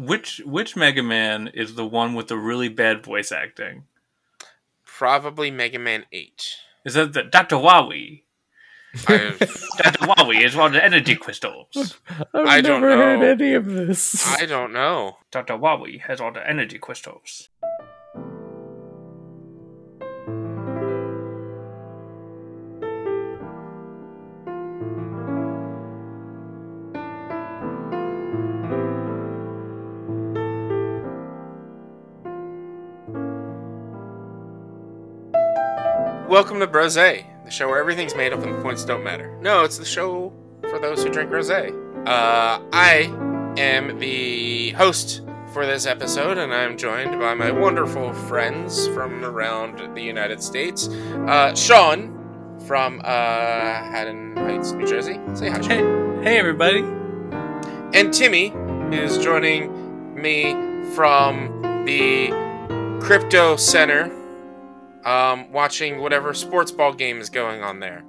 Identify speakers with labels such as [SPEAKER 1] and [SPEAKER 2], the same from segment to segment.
[SPEAKER 1] which which Mega Man is the one with the really bad voice acting?
[SPEAKER 2] Probably Mega Man 8.
[SPEAKER 1] Is that the Dr. Wowie?
[SPEAKER 2] I,
[SPEAKER 1] Dr. Wowie is one of the energy crystals.
[SPEAKER 3] I've
[SPEAKER 2] I don't
[SPEAKER 3] never heard
[SPEAKER 2] know.
[SPEAKER 3] any of this.
[SPEAKER 2] I don't know.
[SPEAKER 1] Dr. Wowie has all the energy crystals.
[SPEAKER 2] Welcome to Brose, the show where everything's made up and the points don't matter. No, it's the show for those who drink rose. Uh, I am the host for this episode, and I'm joined by my wonderful friends from around the United States. Uh, Sean from uh, Haddon Heights, New Jersey. Say hi, Sean.
[SPEAKER 1] Hey, hey everybody.
[SPEAKER 2] And Timmy is joining me from the Crypto Center, um, watching whatever sports ball game is going on there.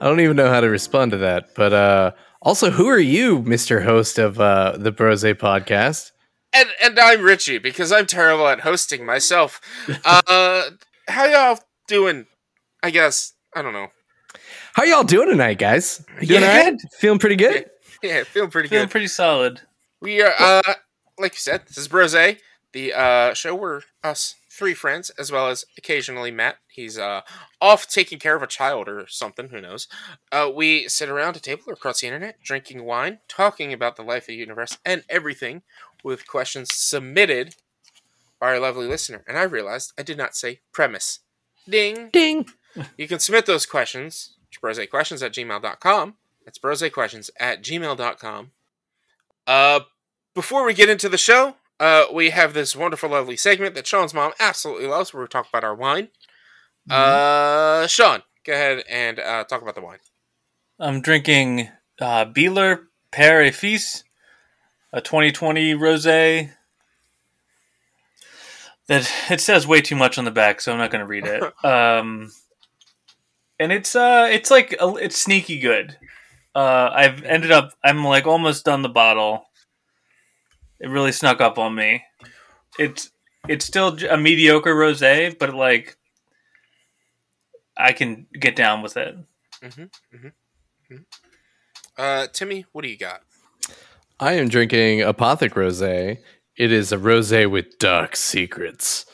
[SPEAKER 3] I don't even know how to respond to that. But uh, also, who are you, Mister Host of uh, the Brose podcast?
[SPEAKER 2] And and I'm Richie because I'm terrible at hosting myself. Uh, how y'all doing? I guess I don't know.
[SPEAKER 3] How y'all doing tonight, guys? You doing
[SPEAKER 2] Yeah.
[SPEAKER 3] all right? Feeling pretty good?
[SPEAKER 2] Yeah, feeling pretty
[SPEAKER 1] Feeling
[SPEAKER 2] good.
[SPEAKER 1] pretty solid.
[SPEAKER 2] We are, uh, like you said, this is Brose, the uh, show where us three friends, as well as occasionally Matt, he's uh, off taking care of a child or something, who knows. Uh, we sit around a table or across the internet, drinking wine, talking about the life of the universe and everything, with questions submitted by our lovely listener. And I realized I did not say premise. Ding!
[SPEAKER 3] Ding.
[SPEAKER 2] You can submit those questions to brosequestions at gmail.com. That's brosequestions at gmail.com. Uh, before we get into the show, uh, we have this wonderful, lovely segment that Sean's mom absolutely loves where we talk about our wine. Uh, Sean, go ahead and uh, talk about the wine.
[SPEAKER 1] I'm drinking uh, Bieler Père et Fils, a 2020 rosé. That it says way too much on the back, so I'm not going to read it. Um, and it's uh, it's like a, it's sneaky good. Uh, I've ended up, I'm like almost done the bottle. It really snuck up on me. It's it's still a mediocre rosé, but like I can get down with it.
[SPEAKER 2] Uh, Timmy, what do you got?
[SPEAKER 3] I am drinking Apothic Rose. It is a rose with dark secrets.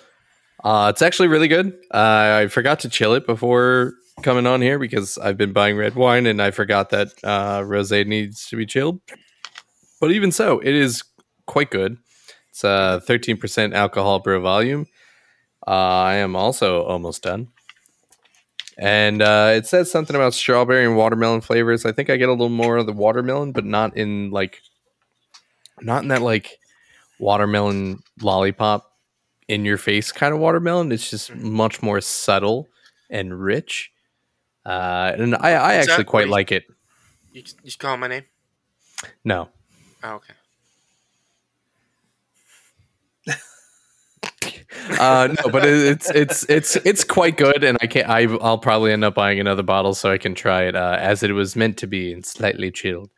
[SPEAKER 3] Uh, it's actually really good. Uh, I forgot to chill it before coming on here because I've been buying red wine and I forgot that uh, rose needs to be chilled. But even so, it is quite good. It's uh, 13% alcohol per volume. Uh, I am also almost done. And uh, it says something about strawberry and watermelon flavors. I think I get a little more of the watermelon, but not in like, not in that like watermelon lollipop in your face kind of watermelon. It's just much more subtle and rich. Uh, and I, I actually quite like it.
[SPEAKER 2] You, you call my name?
[SPEAKER 3] No,
[SPEAKER 2] Oh, okay.
[SPEAKER 3] Uh, no, but it, it's it's it's it's quite good, and I can I I'll probably end up buying another bottle so I can try it uh, as it was meant to be and slightly chilled.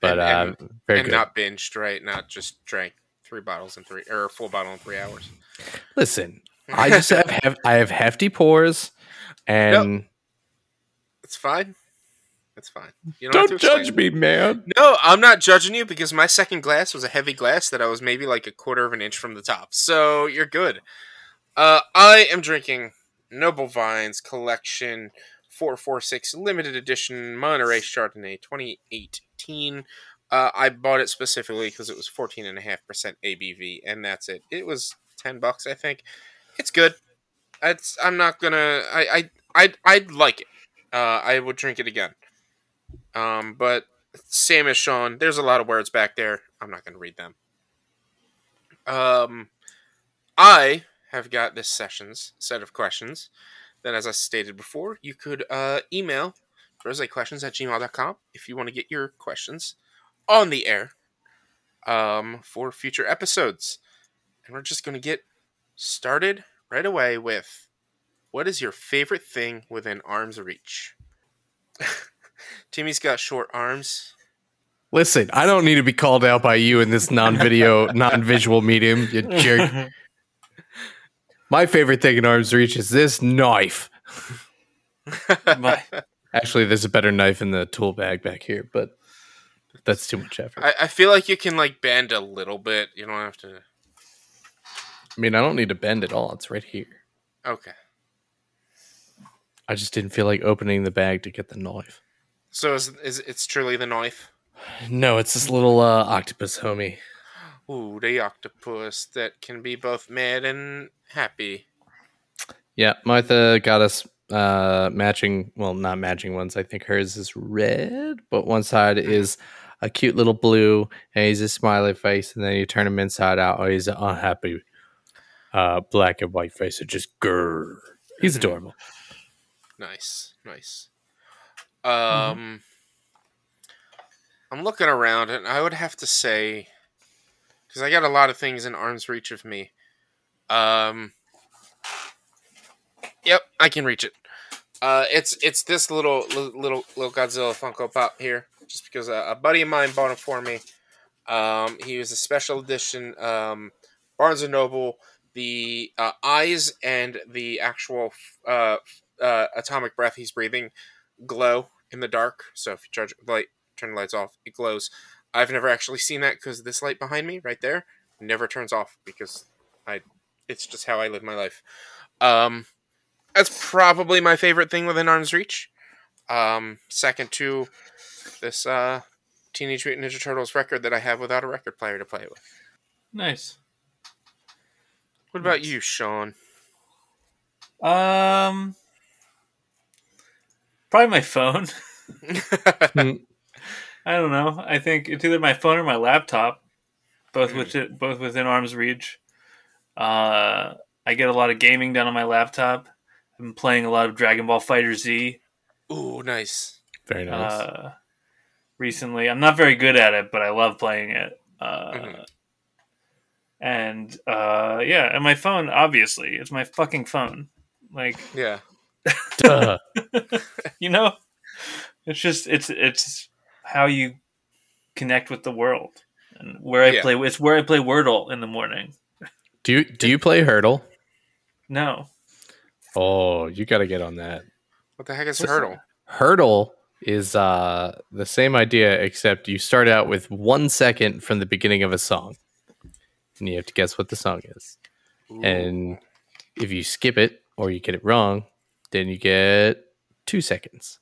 [SPEAKER 3] But
[SPEAKER 2] And-
[SPEAKER 3] uh, very
[SPEAKER 2] and not binged, right? Not just drank three bottles in three, or a full bottle in three hours.
[SPEAKER 3] Listen, I just have, have I have hefty pores, and
[SPEAKER 2] It's fine. It's fine. You don't, have to explain.
[SPEAKER 3] me, man.
[SPEAKER 2] No, I'm not judging you because my second glass was a heavy glass that I was maybe like a quarter of an inch from the top. So you're good. Uh, I am drinking Noble Vines Collection 446 Limited Edition Monterey Chardonnay 2018. Uh, I bought it specifically because it was 14.5% ABV, and that's it. It was 10 bucks, I think. It's good. It's, I'm not gonna. I I I I'd like it. Uh, I would drink it again. Um, but same as Sean, there's a lot of words back there. I'm not going to read them. Um, I have got this session's set of questions that, as I stated before, you could uh, email rosequestions at gmail.com if you want to get your questions on the air um, for future episodes. And we're just going to get started right away with what is your favorite thing within arm's reach? Timmy's got short arms.
[SPEAKER 3] Listen, I don't need to be called out by you in this non-video, non-visual medium, you jerk. My favorite thing in arm's reach is this knife.
[SPEAKER 1] My-
[SPEAKER 3] Actually, there's a better knife in the tool bag back here, but that's too much effort.
[SPEAKER 2] I, I feel like you can like bend a little bit. You don't have to.
[SPEAKER 3] I mean, I don't need to bend at all. It's right here.
[SPEAKER 2] Okay.
[SPEAKER 3] I just didn't feel like opening the bag to get the knife.
[SPEAKER 2] So is, is it's truly the knife?
[SPEAKER 3] No, it's this little uh, octopus homie.
[SPEAKER 2] Ooh, the octopus that can be both mad and happy.
[SPEAKER 3] Yeah, Martha got us uh, matching. Well, not matching ones. I think hers is red, but one side is a cute little blue, and he's a smiley face. And then you turn him inside out, oh, he's an unhappy uh, black and white face. It just grrr. He's adorable.
[SPEAKER 2] Nice, nice. Um, I'm looking around, and I would have to say, because I got a lot of things in arm's reach of me. Um, yep, I can reach it. Uh, it's it's this little little little Godzilla Funko Pop here, just because a, a buddy of mine bought it for me. Um, he was a special edition um, Barnes and Noble. The uh, eyes and the actual uh, uh, atomic breath he's breathing glow in the dark. So if you charge light, turn the lights off, it glows. I've never actually seen that because this light behind me, right there, never turns off because I. It's just how I live my life. Um, that's probably my favorite thing within arm's reach. Um, second to this uh, Teenage Mutant Ninja Turtles record that I have without a record player to play it with.
[SPEAKER 1] nice.
[SPEAKER 2] What about
[SPEAKER 1] Nice.
[SPEAKER 2] you, Sean?
[SPEAKER 1] Um, probably my phone. I don't know. I think it's either my phone or my laptop, both
[SPEAKER 2] Mm.
[SPEAKER 1] with it, both within arm's reach. Uh, I get a lot of gaming done on my laptop. I've been playing a lot of Dragon Ball FighterZ
[SPEAKER 2] Ooh, nice.
[SPEAKER 3] Very nice.
[SPEAKER 1] uh, recently. I'm not very good at it, but I love playing it. Uh,
[SPEAKER 2] Mhm.
[SPEAKER 1] And uh, yeah, and my phone, obviously, it's my fucking phone. Like
[SPEAKER 2] Yeah.
[SPEAKER 3] Duh.
[SPEAKER 1] you know, it's just it's it's how you connect with the world and where I
[SPEAKER 2] Yeah.
[SPEAKER 1] play. It's where I play Wordle in the morning.
[SPEAKER 3] Do you do you play Heardle?
[SPEAKER 1] No,
[SPEAKER 3] Oh, you got to get on that.
[SPEAKER 2] What the heck is
[SPEAKER 1] What's
[SPEAKER 2] Heardle?
[SPEAKER 3] Heardle is uh, the same idea, except you start out with one second from the beginning of a song, and you have to guess what the song is. And if you skip it or you get it wrong, then you get two seconds.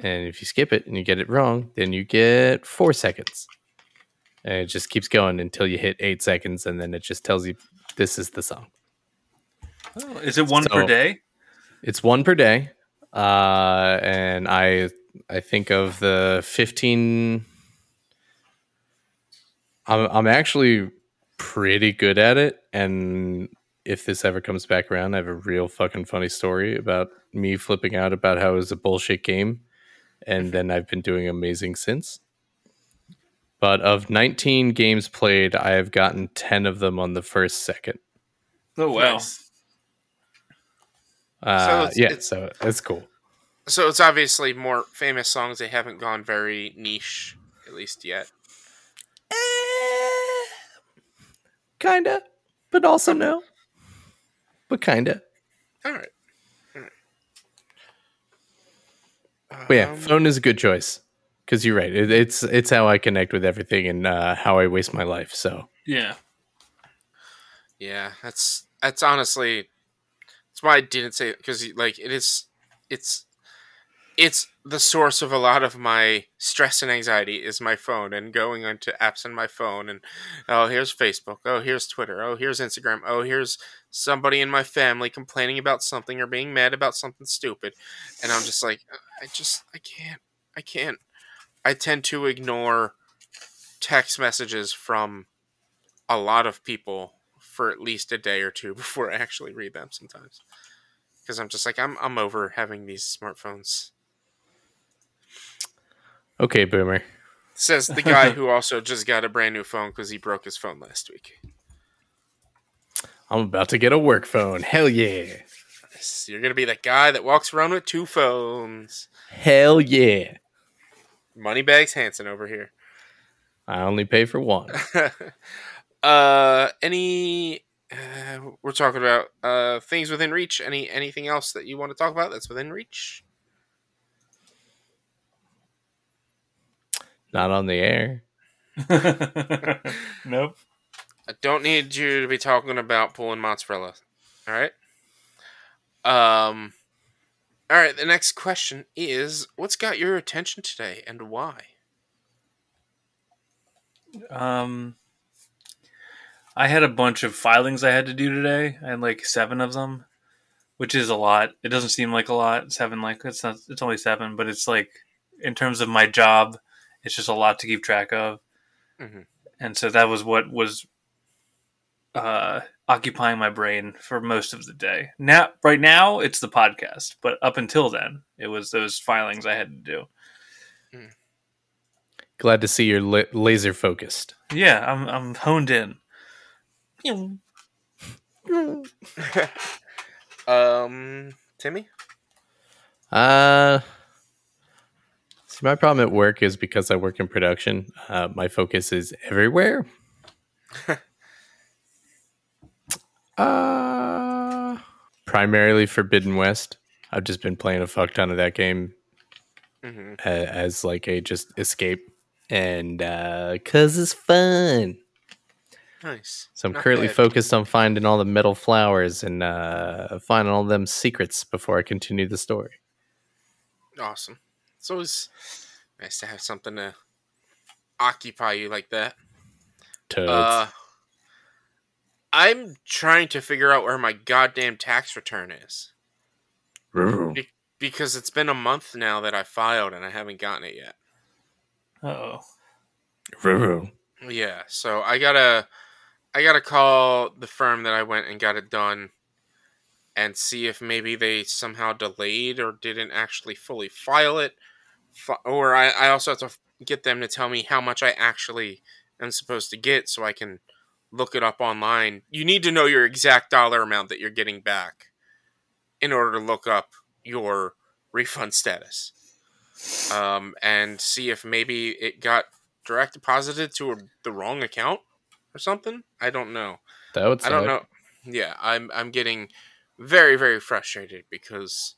[SPEAKER 3] And if you skip it and you get it wrong, then you get four seconds. And it just keeps going until you hit eight seconds, and then it just tells you this is the song.
[SPEAKER 1] Oh, is it one per day?
[SPEAKER 3] It's one per day, uh, and I I think of the fifteen. I'm I'm actually pretty good at it, and if this ever comes back around, I have a real fucking funny story about me flipping out about how it was a bullshit game, and then I've been doing amazing since. But of 19 games played, I have gotten 10 of them on the first second.
[SPEAKER 1] Oh wow!
[SPEAKER 2] Nice.
[SPEAKER 3] Uh,
[SPEAKER 2] it's-
[SPEAKER 3] yeah,
[SPEAKER 2] it's-
[SPEAKER 3] so it's cool.
[SPEAKER 2] So it's obviously more famous songs. They haven't gone very niche, at least yet.
[SPEAKER 3] Kinda, but also no. But kinda.
[SPEAKER 2] All right. All right.
[SPEAKER 3] But yeah,
[SPEAKER 2] Um,
[SPEAKER 3] phone is a good choice because you're right. It, it's it's how I connect with everything and uh, how I waste my life. So
[SPEAKER 1] Yeah,
[SPEAKER 2] Yeah, that's that's honestly that's why I didn't say it because like it is it's it's the source of a lot of my stress and anxiety is my phone and going onto apps on my phone and oh here's Facebook oh here's Twitter oh here's Instagram oh here's somebody in my family complaining about something or being mad about something stupid and I'm just like I just I can't I can't I tend to ignore text messages from a lot of people for at least a day or two before I actually read them sometimes. Because I'm just like I'm I'm over having these smartphones.
[SPEAKER 3] okay, boomer.
[SPEAKER 2] Says the guy who also just got a brand new phone because he broke his phone last week.
[SPEAKER 3] I'm about to get a work phone. Hell yeah.
[SPEAKER 2] You're gonna be that guy that walks around with two phones.
[SPEAKER 3] Hell yeah.
[SPEAKER 2] Moneybags Hanson over here.
[SPEAKER 3] I only pay for one.
[SPEAKER 2] uh, any? Uh, we're talking about uh things within reach. Any anything else that you want to talk about that's within reach?
[SPEAKER 3] Not on the air.
[SPEAKER 1] nope.
[SPEAKER 2] I don't need you to be talking about pulling mozzarella. All right. Um. All right. The next question is, what's got your attention today, and why?
[SPEAKER 1] Um, I had a bunch of filings I had to do today. I had like seven of them, which is a lot. It doesn't seem like a lot. Seven, like it's not. It's only seven, but it's like in terms of my job, it's just a lot to keep track of.
[SPEAKER 2] Mhm.
[SPEAKER 1] And so that was what was uh, occupying my brain for most of the day. Now, right now, it's the podcast, but up until then, it was those filings I had to do.
[SPEAKER 3] Glad to see you're la- laser focused.
[SPEAKER 1] Yeah, I'm I'm honed in.
[SPEAKER 2] um, Timmy.
[SPEAKER 3] Uh, see, my problem at work is because I work in production. Uh, my focus is everywhere. uh, primarily Forbidden West. I've just been playing a fuck ton of that game
[SPEAKER 2] hmm
[SPEAKER 3] a- as like a just escape, and uh, cause it's fun.
[SPEAKER 2] Nice.
[SPEAKER 3] So I'm
[SPEAKER 2] Not
[SPEAKER 3] currently
[SPEAKER 2] bad.
[SPEAKER 3] focused on finding all the metal flowers and uh, finding all them secrets before I continue the story.
[SPEAKER 2] Awesome. It's always nice to have something to occupy you like that.
[SPEAKER 3] Toads.
[SPEAKER 2] Uh, I'm trying to figure out where my goddamn tax return is
[SPEAKER 3] Rrr.
[SPEAKER 2] because it's been a month now that I filed and I haven't gotten it yet.
[SPEAKER 1] Oh.
[SPEAKER 2] Yeah, so I gotta, I gotta call the firm that I went and got it done, and see if maybe they somehow delayed or didn't actually fully file it, or I, I also have to get them to tell me how much I actually am supposed to get, so I can look it up online. You need to know your exact dollar amount that you're getting back in order to look up your refund status, um, and see if maybe it got direct deposited to a, the wrong account or something. I don't know.
[SPEAKER 3] That would
[SPEAKER 2] I don't know. Yeah, I'm I'm getting very very frustrated because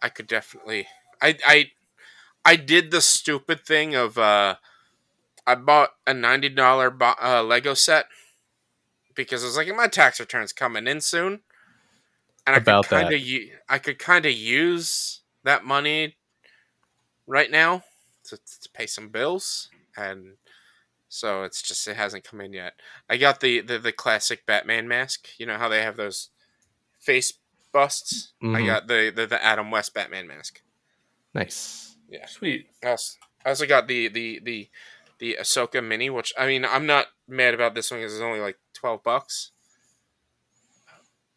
[SPEAKER 2] I could definitely I I I did the stupid thing of uh I bought a ninety dollar bo- uh, Lego set because I was like my tax return's coming in soon, and I
[SPEAKER 3] About
[SPEAKER 2] could kind
[SPEAKER 3] that.
[SPEAKER 2] of u- I could kind of use that money right now to, to pay some bills and so it's just it hasn't come in yet. I got the the, the classic Batman mask. You know how they have those face busts. I
[SPEAKER 3] Mhm.
[SPEAKER 2] got the, the the Adam West Batman mask.
[SPEAKER 3] Nice.
[SPEAKER 2] Yeah.
[SPEAKER 1] sweet.
[SPEAKER 2] I also, I also got the the the the Ahsoka mini, which I mean I'm not mad about this one because it's only like twelve bucks.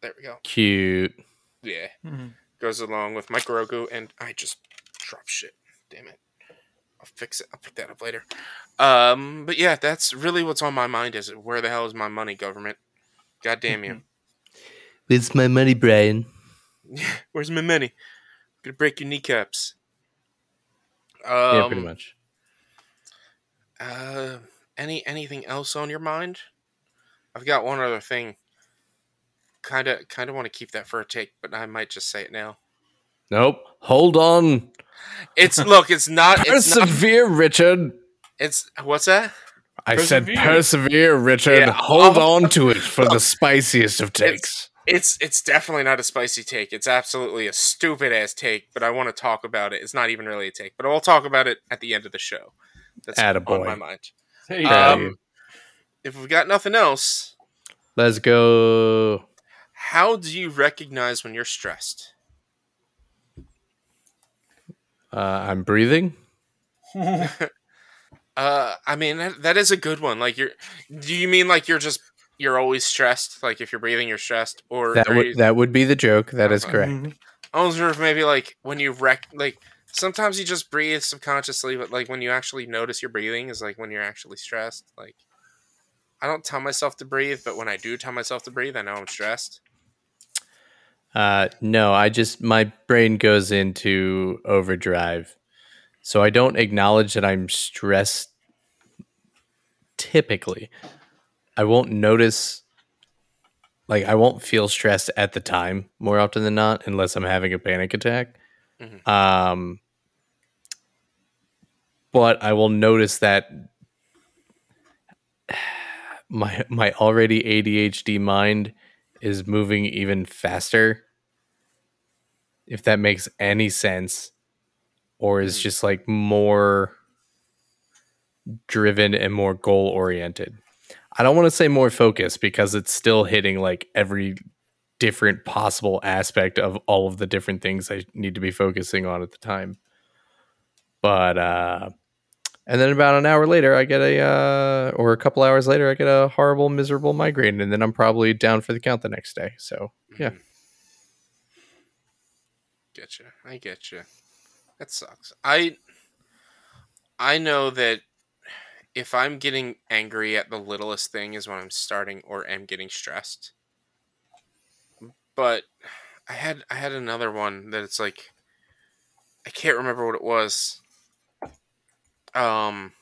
[SPEAKER 2] There we go.
[SPEAKER 3] Cute.
[SPEAKER 2] Yeah,
[SPEAKER 1] Mhm.
[SPEAKER 2] goes along with my Grogu, and I just drop shit. Damn it. I'll fix it. I'll pick that up later. Um, but yeah, that's really what's on my mind. Is where the hell is my money, government? God damn you.
[SPEAKER 3] It's my money, Brian.
[SPEAKER 2] Where's my money? I'm gonna break your kneecaps. Um,
[SPEAKER 3] yeah, pretty much.
[SPEAKER 2] Uh, any anything else on your mind? I've got one other thing. Kind of, kind of want to keep that for a take, but I might just say it now.
[SPEAKER 3] Nope. Hold on.
[SPEAKER 2] It's look, it's not. It's not.
[SPEAKER 3] Persevere, Richard.
[SPEAKER 2] It's what's that?
[SPEAKER 3] I said
[SPEAKER 1] Persevere.
[SPEAKER 3] persevere, Richard.
[SPEAKER 2] Yeah.
[SPEAKER 3] Hold
[SPEAKER 2] Oh.
[SPEAKER 3] on to it for the spiciest of takes.
[SPEAKER 2] It's it's definitely not a spicy take. It's absolutely a stupid ass take, but I want to talk about it. It's not even really a take, but I'll talk about it at the end of the show. That's on
[SPEAKER 3] Attaboy.
[SPEAKER 2] my mind.
[SPEAKER 1] There you
[SPEAKER 3] Proud
[SPEAKER 1] go.
[SPEAKER 3] of
[SPEAKER 2] Um,
[SPEAKER 3] you.
[SPEAKER 2] If we've got nothing else,
[SPEAKER 3] Let's go.
[SPEAKER 2] how do you recognize when you're stressed?
[SPEAKER 3] Uh, I'm breathing.
[SPEAKER 2] Uh, I mean that, that is a good one. Like you're, do you mean like you're just you're always stressed? Like if you're breathing, you're stressed, or
[SPEAKER 3] That would
[SPEAKER 2] you,
[SPEAKER 3] that would be the joke. That is correct.
[SPEAKER 2] I was wondering if maybe like when you rec like sometimes you just breathe subconsciously, but like when you actually notice your breathing is like when you're actually stressed. Like I don't tell myself to breathe, but when I do tell myself to breathe, I know I'm stressed.
[SPEAKER 3] Uh, no, I just my brain goes into overdrive, so I don't acknowledge that I'm stressed typically I won't notice like I won't feel stressed at the time more often than not unless I'm having a panic attack.
[SPEAKER 2] Mhm.
[SPEAKER 3] Um but I will notice that my my already ADHD mind is moving even faster. If that makes any sense or is
[SPEAKER 2] Mhm.
[SPEAKER 3] just like more driven and more goal oriented. I don't want to say more focused because it's still hitting like every different possible aspect of all of the different things I need to be focusing on at the time. But uh and then about an hour later I get a uh or a couple hours later I get a horrible miserable migraine and then I'm probably down for the count the next day. So, yeah.
[SPEAKER 2] Mhm. Getcha. I getcha. That sucks. I I know that if I'm getting angry at the littlest thing is when I'm starting or am getting stressed. But I had I had another one that it's like I can't remember what it was. Um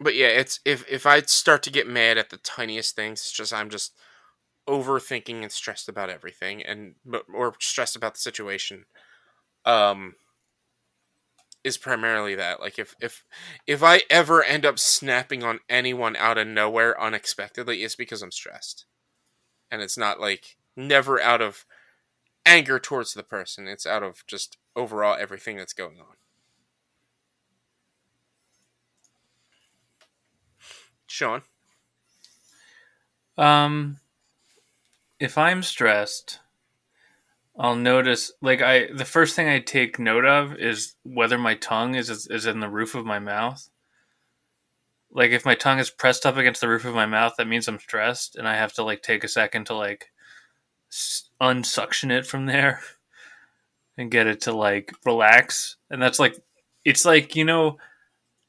[SPEAKER 2] but yeah, it's if if I start to get mad at the tiniest things, it's just I'm just overthinking and stressed about everything and or stressed about the situation um is primarily that like if if if i ever end up snapping on anyone out of nowhere unexpectedly it's because i'm stressed. And it's not like never out of anger towards the person it's out of just overall everything that's going on sean
[SPEAKER 1] Um, if I'm stressed, I'll notice like I the first thing I take note of is whether my tongue is is in the roof of my mouth. Like if my tongue is pressed up against the roof of my mouth, that means I'm stressed, and I have to like take a second to like unsuction it from there and get it to like relax. And that's like it's like you know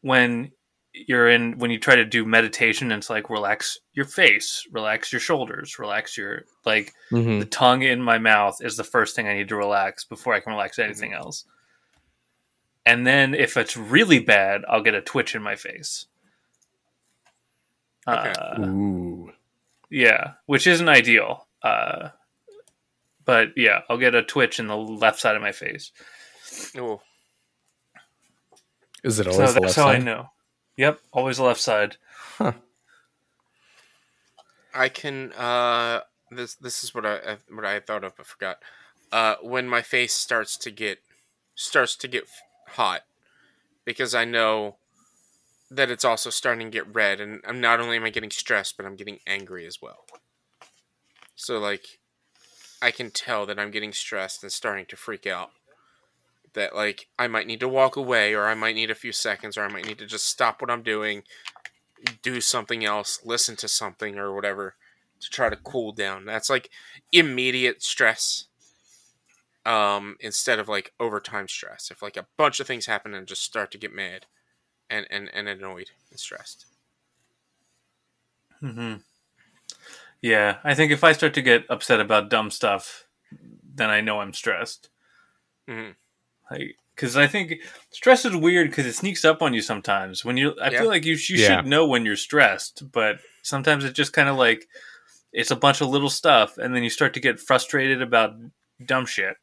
[SPEAKER 1] when you're in when you try to do meditation and it's like relax your face relax your shoulders relax your like
[SPEAKER 3] Mhm.
[SPEAKER 1] the tongue in my mouth is the first thing i need to relax before i can relax anything else. And then if it's really bad i'll get a twitch in my face.
[SPEAKER 2] Okay.
[SPEAKER 1] uh,
[SPEAKER 3] Ooh.
[SPEAKER 1] yeah which isn't ideal uh, but yeah i'll get a twitch in the left side of my face.
[SPEAKER 2] Oh
[SPEAKER 3] Is it
[SPEAKER 1] so
[SPEAKER 3] always the
[SPEAKER 1] that's
[SPEAKER 3] left
[SPEAKER 1] how i know yep always the left side
[SPEAKER 3] Huh.
[SPEAKER 2] I can. Uh, this this is what I I- what I thought of but forgot. Uh, when my face starts to get starts to get hot, because I know that it's also starting to get red, and I'm not only am I getting stressed, but I'm getting angry as well. So like, I can tell that I'm getting stressed and starting to freak out. That like I might need to walk away, or I might need a few seconds, or I might need to just stop what I'm doing, do something else, listen to something or whatever to try to cool down. That's like immediate stress. Um, instead of like overtime stress. If like a bunch of things happen and just start to get mad and, and, and annoyed and stressed.
[SPEAKER 1] hmm Yeah, I think if I start to get upset about dumb stuff, then I know I'm stressed.
[SPEAKER 2] hmm
[SPEAKER 1] Like, because I think stress is weird because it sneaks up on you sometimes. When you, I
[SPEAKER 2] Yeah.
[SPEAKER 1] feel like you you
[SPEAKER 3] Yeah.
[SPEAKER 1] should know when you're stressed, but sometimes it's just kind of like it's a bunch of little stuff, and then you start to get frustrated about dumb shit.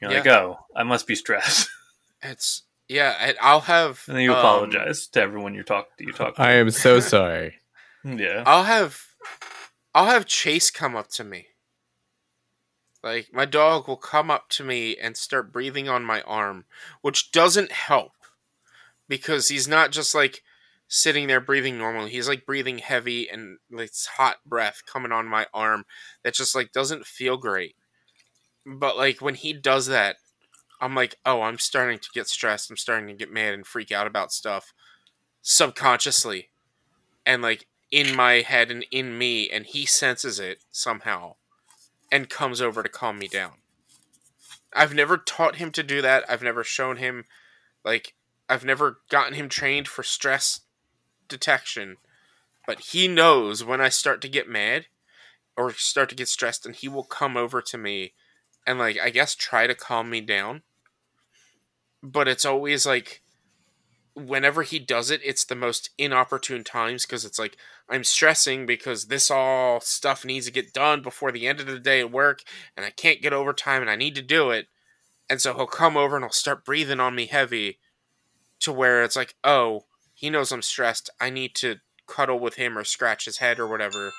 [SPEAKER 1] You're like, oh, I must be stressed,
[SPEAKER 2] It's yeah. I, I'll have
[SPEAKER 1] and then you
[SPEAKER 2] um,
[SPEAKER 1] apologize to everyone you talk to. You talk. To.
[SPEAKER 3] I am so sorry.
[SPEAKER 1] yeah.
[SPEAKER 2] I'll have I'll have Chase come up to me. Like my dog will come up to me and start breathing on my arm, which doesn't help because he's not just like sitting there breathing normally. He's like breathing heavy and like hot breath coming on my arm that just like doesn't feel great. But like when he does that, I'm like, "Oh, I'm starting to get stressed. I'm starting to get mad and freak out about stuff subconsciously." And like in my head and in me, and he senses it somehow and comes over to calm me down. I've never taught him to do that. I've never shown him, like, I've never gotten him trained for stress detection. But he knows when I start to get mad or start to get stressed, and he will come over to me and, like, I guess try to calm me down. But it's always like whenever he does it, it's the most inopportune times because it's like I'm stressing because this all stuff needs to get done before the end of the day at work, and I can't get overtime, and I need to do it. And so he'll come over and he'll start breathing on me heavy, to where it's like, oh, he knows I'm stressed. I need to cuddle with him or scratch his head or whatever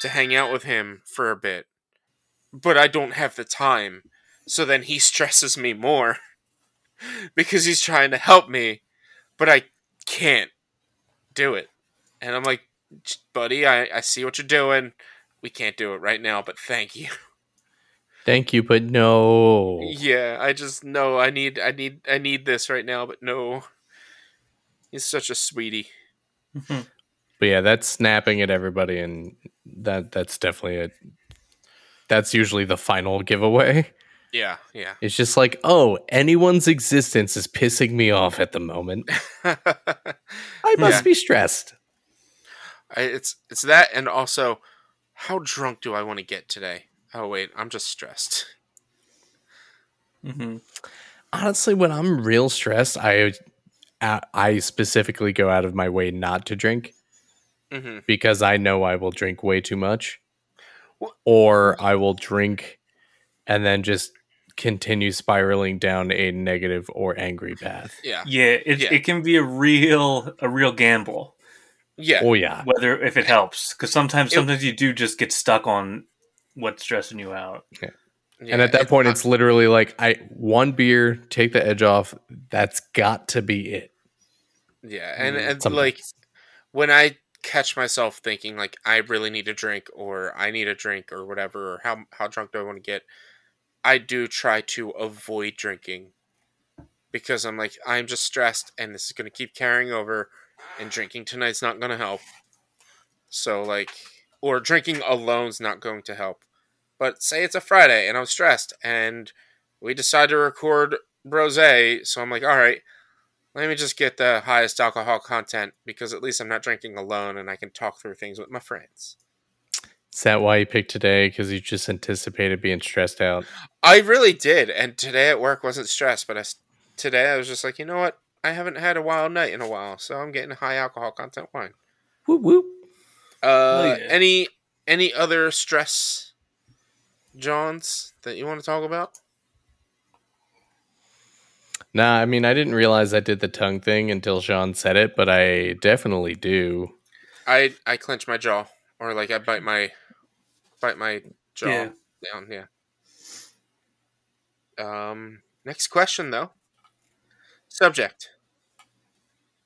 [SPEAKER 2] to hang out with him for a bit. But I don't have the time. So then he stresses me more because he's trying to help me, but I can't do it. And I'm like, buddy, I, I see what you're doing. We can't do it right now, but thank you.
[SPEAKER 3] Thank you, but no.
[SPEAKER 2] Yeah, I just no, I need I need I need this right now, but no. He's such a sweetie.
[SPEAKER 3] But yeah, that's snapping at everybody, and that that's definitely a. That's usually the final giveaway.
[SPEAKER 2] Yeah, yeah.
[SPEAKER 3] It's just like, oh, anyone's existence is pissing me off at the moment. I must
[SPEAKER 2] Yeah.
[SPEAKER 3] be stressed.
[SPEAKER 2] I, it's it's that and also how drunk do I want to get today? Oh wait, I'm just stressed.
[SPEAKER 1] hmm
[SPEAKER 3] Honestly, when I'm real stressed, I I I specifically go out of my way not to drink
[SPEAKER 2] hmm
[SPEAKER 3] because I know I will drink way too much,
[SPEAKER 2] Wha-
[SPEAKER 3] or I will drink and then just continue spiraling down a negative or angry path.
[SPEAKER 2] Yeah.
[SPEAKER 1] Yeah, it,
[SPEAKER 2] Yeah.
[SPEAKER 1] it can be a real a real gamble
[SPEAKER 2] Yeah.
[SPEAKER 3] Oh yeah,
[SPEAKER 1] whether if it helps because sometimes
[SPEAKER 2] It-
[SPEAKER 1] sometimes you do just get stuck on what's stressing you out.
[SPEAKER 2] yeah.
[SPEAKER 3] and at that
[SPEAKER 2] it-
[SPEAKER 3] point, it's literally like I one beer, take the edge off. That's got to be it.
[SPEAKER 2] yeah, and,
[SPEAKER 1] Mm,
[SPEAKER 2] and
[SPEAKER 3] Sometimes.
[SPEAKER 2] like when I catch myself thinking like I really need a drink or I need a drink or whatever or how how drunk do I want to get, I do try to avoid drinking because I'm like I'm just stressed and this is going to keep carrying over and drinking tonight's not going to help. So like or drinking alone's not going to help. But say it's a Friday and I'm stressed and we decide to record rosé, so I'm like, all right, let me just get the highest alcohol content because at least I'm not drinking alone and I can talk through things with my friends.
[SPEAKER 3] Is that why you picked today? Because you just anticipated being stressed out.
[SPEAKER 2] I really did, and today at work wasn't stressed, but I, today I was just like, you know what? I haven't had a wild night in a while, so I'm getting high alcohol content wine.
[SPEAKER 3] Whoop whoop.
[SPEAKER 2] Uh,
[SPEAKER 1] yeah.
[SPEAKER 2] any any other stress, Johns, that you want to talk about?
[SPEAKER 3] Nah, I mean, I didn't realize I did the tongue thing until Sean said it, but I definitely do.
[SPEAKER 2] I I clench my jaw, or like I bite my bite my jaw
[SPEAKER 1] Yeah.
[SPEAKER 2] down. Yeah. Um. Next question, though. Subject.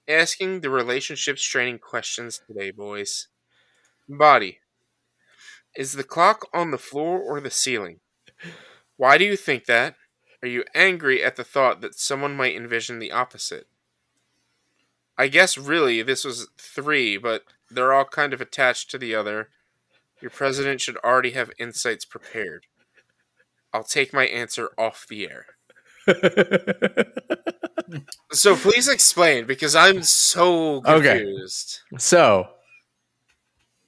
[SPEAKER 2] Asking the relationship straining questions today, boys. Body. Is the clock on the floor or the ceiling? Why do you think that? Are you angry at the thought that someone might envision the opposite? I guess really this was three, but they're all kind of attached to the other. Your president should already have insights prepared. I'll take my answer off the air. So please explain because I'm so confused.
[SPEAKER 3] Okay.
[SPEAKER 2] confused.
[SPEAKER 3] so,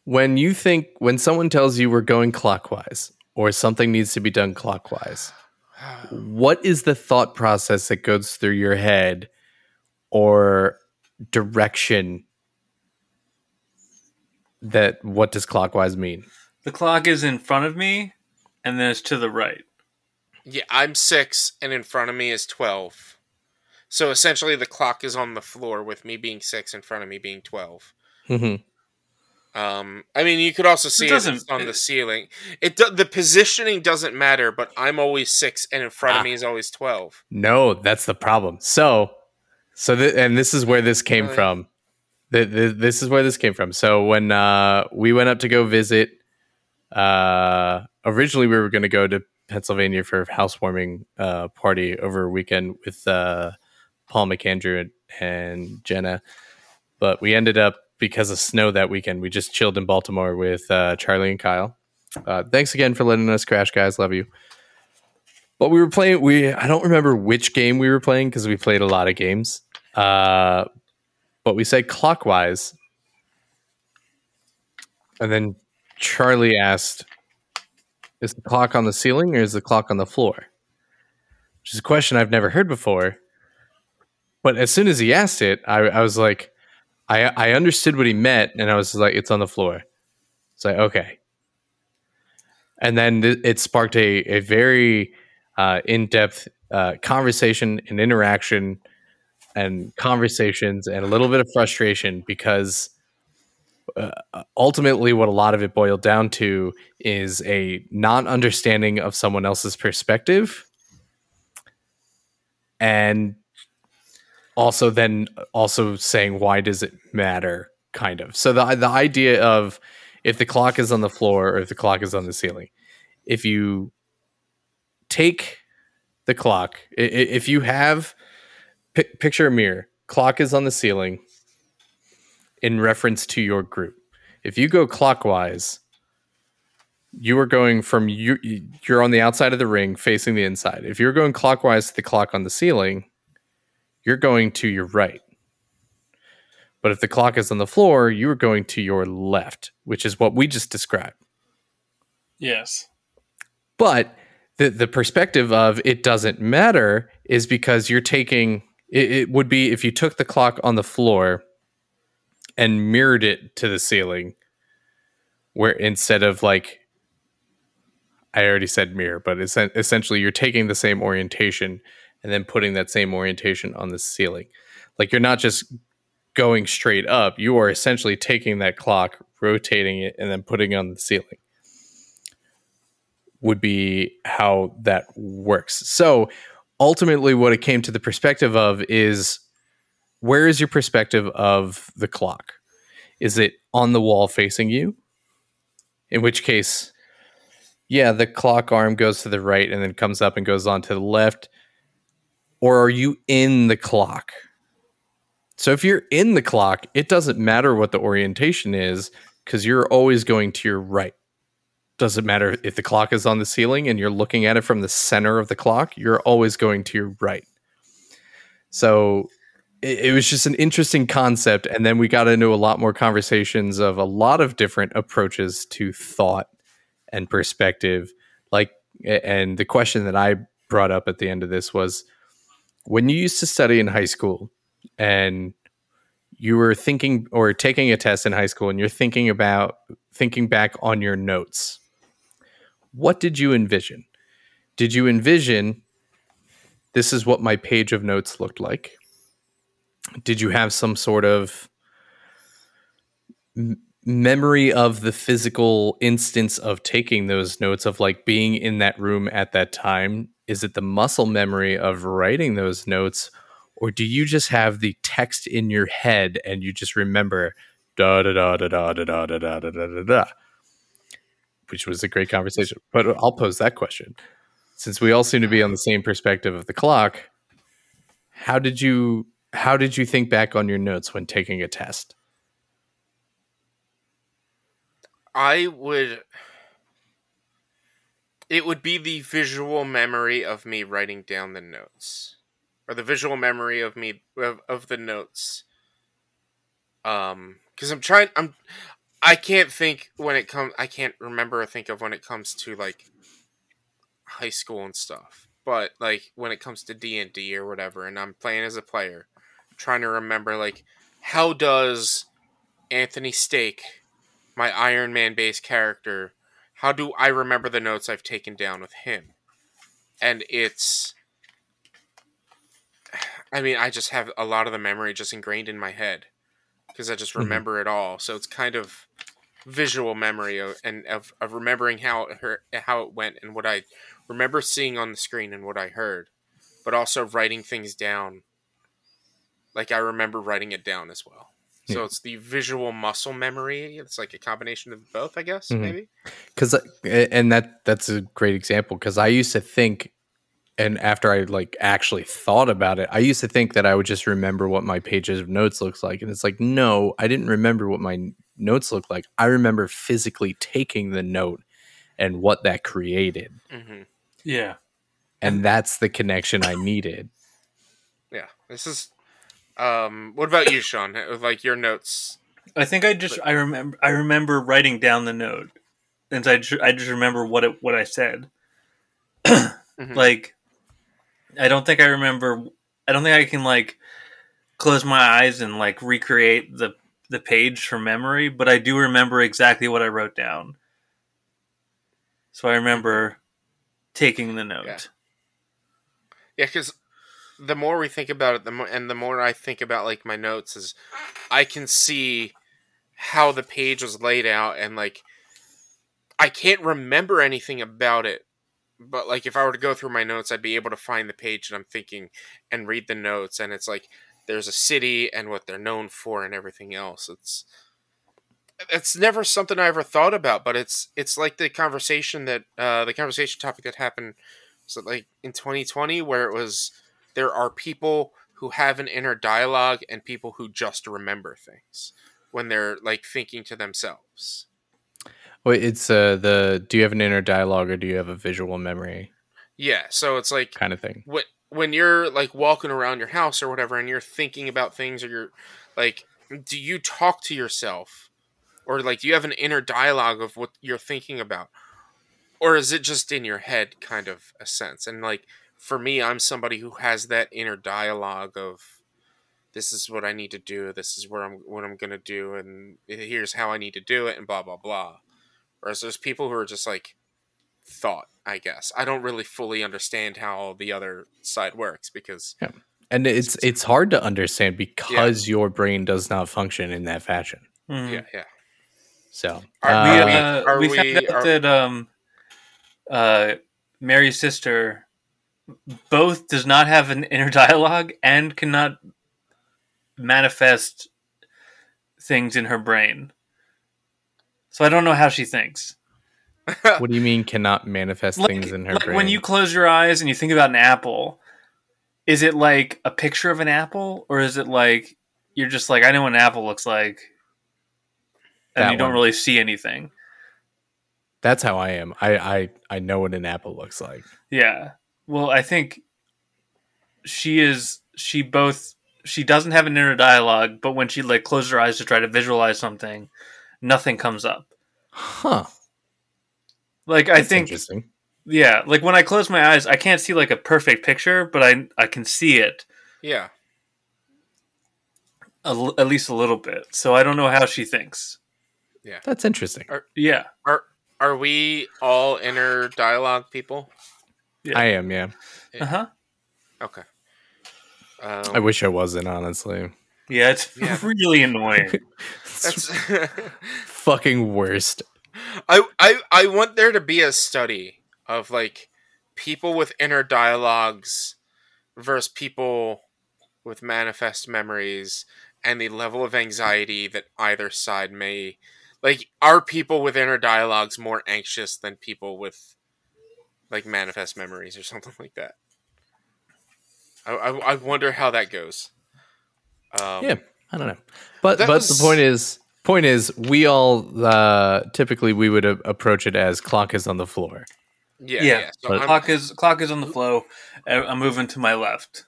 [SPEAKER 3] when you think, when someone tells you we're going clockwise or something needs to be done clockwise, what is the thought process that goes through your head or direction that what does clockwise mean?
[SPEAKER 1] The clock is in front of me, and then it's to the right.
[SPEAKER 2] Yeah, I'm six, and in front of me is 12. So essentially, the clock is on the floor with me being six, in front of me being 12.
[SPEAKER 3] Mhm.
[SPEAKER 2] Um, I mean, you could also see it,
[SPEAKER 1] doesn't-
[SPEAKER 2] it's on the ceiling. It do, the positioning doesn't matter, but I'm always six, and in front
[SPEAKER 3] Ah.
[SPEAKER 2] of me is always 12.
[SPEAKER 3] No, that's the problem. So, so th- and this is where this came
[SPEAKER 2] Really?
[SPEAKER 3] from. Th- th- this is where this came from. So when uh, we went up to go visit, uh, originally we were going to go to Pennsylvania for a housewarming uh, party over a weekend with uh, Paul McAndrew and, and Jenna, but we ended up because of snow that weekend. We just chilled in Baltimore with uh, Charlie and Kyle. Uh, thanks again for letting us crash, guys. Love you. But we were playing. We I don't remember which game we were playing because we played a lot of games. Uh, but we said clockwise, and then Charlie asked, "Is the clock on the ceiling or is the clock on the floor?" Which is a question I've never heard before. But as soon as he asked it, I, I was like, I I understood what he meant, and I was like, it's on the floor. It's like okay. And then th- it sparked a a very uh, in depth uh, conversation and interaction, and conversations, and a little bit of frustration because uh, ultimately, what a lot of it boiled down to is a non understanding of someone else's perspective, and also then also saying why does it matter? kind of. So the the idea of if the clock is on the floor or if the clock is on the ceiling if you take the clock if you have pi- picture a mirror clock is on the ceiling in reference to your group if you go clockwise you are going from you you're on the outside of the ring facing the inside if you're going clockwise to the clock on the ceiling you're going to your right. But if the clock is on the floor, you are going to your left, which is what we just described.
[SPEAKER 1] Yes.
[SPEAKER 3] But the the perspective of it doesn't matter is because you're taking it, it would be if you took the clock on the floor and mirrored it to the ceiling, where instead of like I already said mirror, but essentially you're taking the same orientation and then putting that same orientation on the ceiling. Like you're not just going straight up, you are essentially taking that clock, rotating it, and then putting it on the ceiling. Would be how that works. So ultimately, what it came to the perspective of is where is your perspective of the clock? Is it on the wall facing you? In which case, yeah, the clock arm goes to the right and then comes up and goes on to the left or are you in the clock? So if you're in the clock, it doesn't matter what the orientation is because you're always going to your right. Doesn't matter if the clock is on the ceiling and you're looking at it from the center of the clock, you're always going to your right. So it, it was just an interesting concept. And then we got into a lot more conversations of a lot of different approaches to thought and perspective. Like, and the question that I brought up at the end of this was, when you used to study in high school and you were thinking or taking a test in high school and you're thinking about thinking back on your notes what did you envision? Did you envision this is what my page of notes looked like? Did you have some sort of m- memory of the physical instance of taking those notes of like being in that room at that time? Is it the muscle memory of writing those notes or do you just have the text in your head and you just remember da da da da da da da da da da da da which was a great conversation but i'll pose that question since we all seem to be on the same perspective of the clock how did you how did you think back on your notes when taking a test
[SPEAKER 2] I would. It would be the visual memory of me writing down the notes, or the visual memory of me of, of the notes. Um, because I'm trying. I'm. I can't think when it comes. I can't remember or think of when it comes to like high school and stuff. But like when it comes to D and D or whatever, and I'm playing as a player, trying to remember like how does Anthony Stake my Iron Man based character, how do I remember the notes I've taken down with him? And it's. I mean, I just have a lot of the memory just ingrained in my head because I just remember mm-hmm. it all. So it's kind of visual memory of, and of, of remembering how it how it went and what I remember seeing on the screen and what I heard, but also writing things down. Like I remember writing it down as well. So it's the visual muscle memory. It's like a combination of both, I guess, mm-hmm. maybe.
[SPEAKER 3] Because and that that's a great example. Because I used to think, and after I like actually thought about it, I used to think that I would just remember what my pages of notes looks like, and it's like, no, I didn't remember what my notes look like. I remember physically taking the note and what that created.
[SPEAKER 1] Mm-hmm. Yeah,
[SPEAKER 3] and that's the connection I needed.
[SPEAKER 2] Yeah, this is um, what about you, Sean? Like your notes?
[SPEAKER 1] I think I just I remember I remember writing down the note, and I just, I just remember what it what I said. mm-hmm. Like, I don't think I remember. I don't think I can like close my eyes and like recreate the the page from memory, but I do remember exactly what I wrote down. So I remember taking the note.
[SPEAKER 2] Yeah. Because the more we think about it, the more and the more I think about like my notes is, I can see how the page was laid out and like I can't remember anything about it, but like if I were to go through my notes, I'd be able to find the page that I'm thinking and read the notes, and it's like there's a city and what they're known for and everything else. It's it's never something I ever thought about, but it's it's like the conversation that uh, the conversation topic that happened so like in 2020 where it was there are people who have an inner dialogue and people who just remember things when they're like thinking to themselves.
[SPEAKER 3] Wait, it's uh the do you have an inner dialogue or do you have a visual memory
[SPEAKER 2] Yeah, so it's like
[SPEAKER 3] kind of thing?
[SPEAKER 2] what when you're like walking around your house or whatever and you're thinking about things or you're like do you talk to yourself? Or like do you have an inner dialogue of what you're thinking about? Or is it just in your head kind of a sense? And like for me i'm somebody who has that inner dialogue of this is what i need to do. This is where i'm what i'm going to do and here's how i need to do it and blah blah blah. Whereas there's people who are just like thought i guess i don't really fully understand how the other side works because
[SPEAKER 3] And it's it's hard to understand because your brain does not function in that fashion.
[SPEAKER 1] Mhm.
[SPEAKER 2] yeah yeah
[SPEAKER 3] So
[SPEAKER 2] Are
[SPEAKER 1] we,
[SPEAKER 3] uh,
[SPEAKER 2] we-
[SPEAKER 1] uh,
[SPEAKER 2] are
[SPEAKER 1] we
[SPEAKER 2] we-
[SPEAKER 1] found out
[SPEAKER 2] are-
[SPEAKER 1] that um, uh, Mary's sister both does not have an inner dialogue and cannot manifest things in her brain. So I don't know how she thinks.
[SPEAKER 3] what do you mean cannot manifest
[SPEAKER 1] Like,
[SPEAKER 3] things in her
[SPEAKER 1] like
[SPEAKER 3] brain?
[SPEAKER 1] when you close your eyes and you think about an apple, is it like a picture of an apple, or is it like you're just like I know what an apple looks like, and
[SPEAKER 3] That
[SPEAKER 1] you don't
[SPEAKER 3] one.
[SPEAKER 1] really see anything?
[SPEAKER 3] That's how I am. I, I I know what an apple looks like.
[SPEAKER 1] Yeah. Well, I think she is. She both. She doesn't have an inner dialogue, but when she like closes her eyes to try to visualize something, nothing comes up.
[SPEAKER 3] Huh.
[SPEAKER 1] Like I think,
[SPEAKER 3] interesting.
[SPEAKER 1] yeah. Like when I close my eyes, I can't see like a perfect picture, but I I can see it
[SPEAKER 2] yeah
[SPEAKER 1] a l at least a little bit. So I don't know how she thinks. Yeah.
[SPEAKER 3] That's interesting.
[SPEAKER 1] Yeah.
[SPEAKER 2] are are we all inner dialogue people
[SPEAKER 1] Yeah.
[SPEAKER 3] I am, yeah.
[SPEAKER 1] Uh huh.
[SPEAKER 2] okay um,
[SPEAKER 3] I wish I wasn't, honestly.
[SPEAKER 1] Yeah. It's
[SPEAKER 2] Yeah.
[SPEAKER 1] really annoying.
[SPEAKER 2] that's
[SPEAKER 3] fucking worst.
[SPEAKER 2] I, I I want there to be a study of like people with inner dialogues versus people with manifest memories and the level of anxiety that either side may like are people with inner dialogues more anxious than people with like manifest memories or something like that I, I, I wonder how that goes um,
[SPEAKER 3] Yeah, I don't know. But but
[SPEAKER 2] was-
[SPEAKER 3] the point is point is we all uh typically we would a- approach it as clock is on the floor.
[SPEAKER 2] yeah
[SPEAKER 1] Yeah.
[SPEAKER 2] yeah, so
[SPEAKER 1] clock is clock is on the flow. I- I'm moving to my left.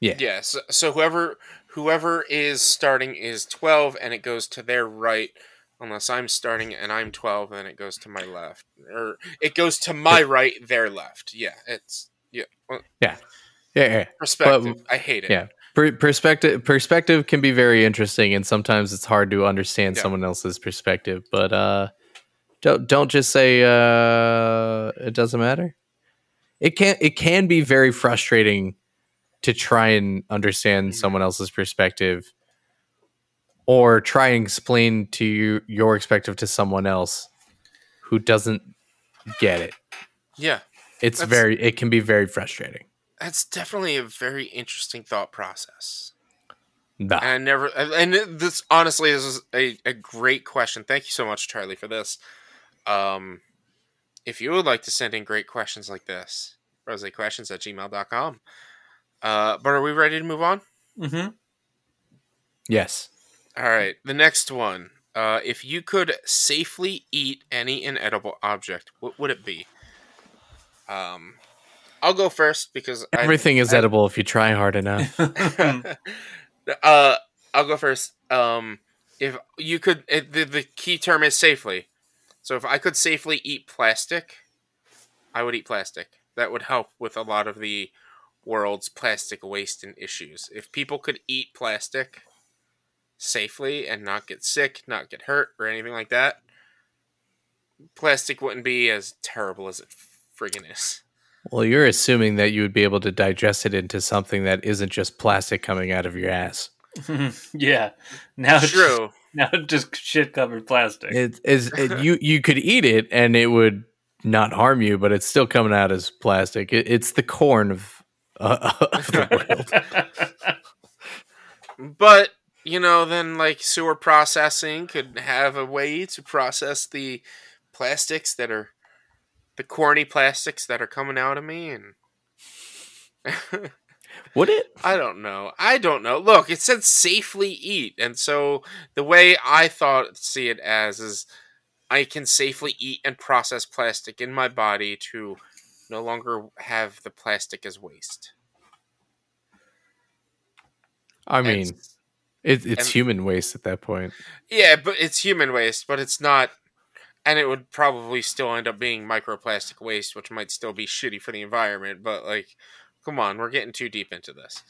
[SPEAKER 3] Yeah.
[SPEAKER 2] Yeah, so, so whoever whoever is starting is twelve, and it goes to their right, unless I'm starting and I'm twelve, then it goes to my left, or it goes to my right, their left. Yeah, it's yeah well,
[SPEAKER 3] Yeah, yeah.
[SPEAKER 2] perspective. I hate it.
[SPEAKER 3] yeah. Per- perspective perspective can be very interesting and sometimes it's hard to understand
[SPEAKER 2] Yeah.
[SPEAKER 3] someone else's perspective, but uh don't don't just say uh it doesn't matter. It can it can be very frustrating to try and understand
[SPEAKER 2] Mhm.
[SPEAKER 3] someone else's perspective or try and explain to you your perspective to someone else who doesn't get it.
[SPEAKER 2] yeah,
[SPEAKER 3] It's very it can be very frustrating.
[SPEAKER 2] That's definitely a very interesting thought process.
[SPEAKER 3] Nah.
[SPEAKER 2] And I never, and this honestly this is a, a great question. Thank you so much, Charlie, for this. Um, if you would like to send in great questions like this, rosequestions at gmail.com. Uh, but are we ready to move on?
[SPEAKER 1] Mm-hmm.
[SPEAKER 3] Yes.
[SPEAKER 2] All right, the next one. Uh, if you could safely eat any inedible object, what would it be? Um, I'll go first because I-
[SPEAKER 3] Everything is
[SPEAKER 2] I-
[SPEAKER 3] edible if you try hard enough.
[SPEAKER 2] uh, I'll go first. Um, if you could, it, the the key term is safely. So if I could safely eat plastic, I would eat plastic. That would help with a lot of the world's plastic waste and issues. If people could eat plastic safely and not get sick, not get hurt, or anything like that, plastic wouldn't be as terrible as it friggin' is.
[SPEAKER 3] Well, you're assuming that you would be able to digest it into something that isn't just plastic coming out of your ass.
[SPEAKER 1] yeah. Now it's
[SPEAKER 2] True.
[SPEAKER 1] now it's just shit covered plastic.
[SPEAKER 3] It is it, you you could eat it and it would not harm you, but it's still coming out as plastic. It, it's the corn of, uh, of the world.
[SPEAKER 2] But you know, then like sewer processing could have a way to process the plastics that are the corny plastics that are coming out of me, and
[SPEAKER 3] Would it?
[SPEAKER 2] I don't know. I don't know. Look, it said safely eat, and so the way I thought see it as is, I can safely eat and process plastic in my body to no longer have the plastic as waste.
[SPEAKER 3] I
[SPEAKER 2] And-
[SPEAKER 3] mean, it, it's
[SPEAKER 2] and-
[SPEAKER 3] human waste at that point.
[SPEAKER 2] Yeah, but it's human waste, but it's not. And it would probably still end up being microplastic waste, which might still be shitty for the environment. But like, come on, we're getting too deep into this.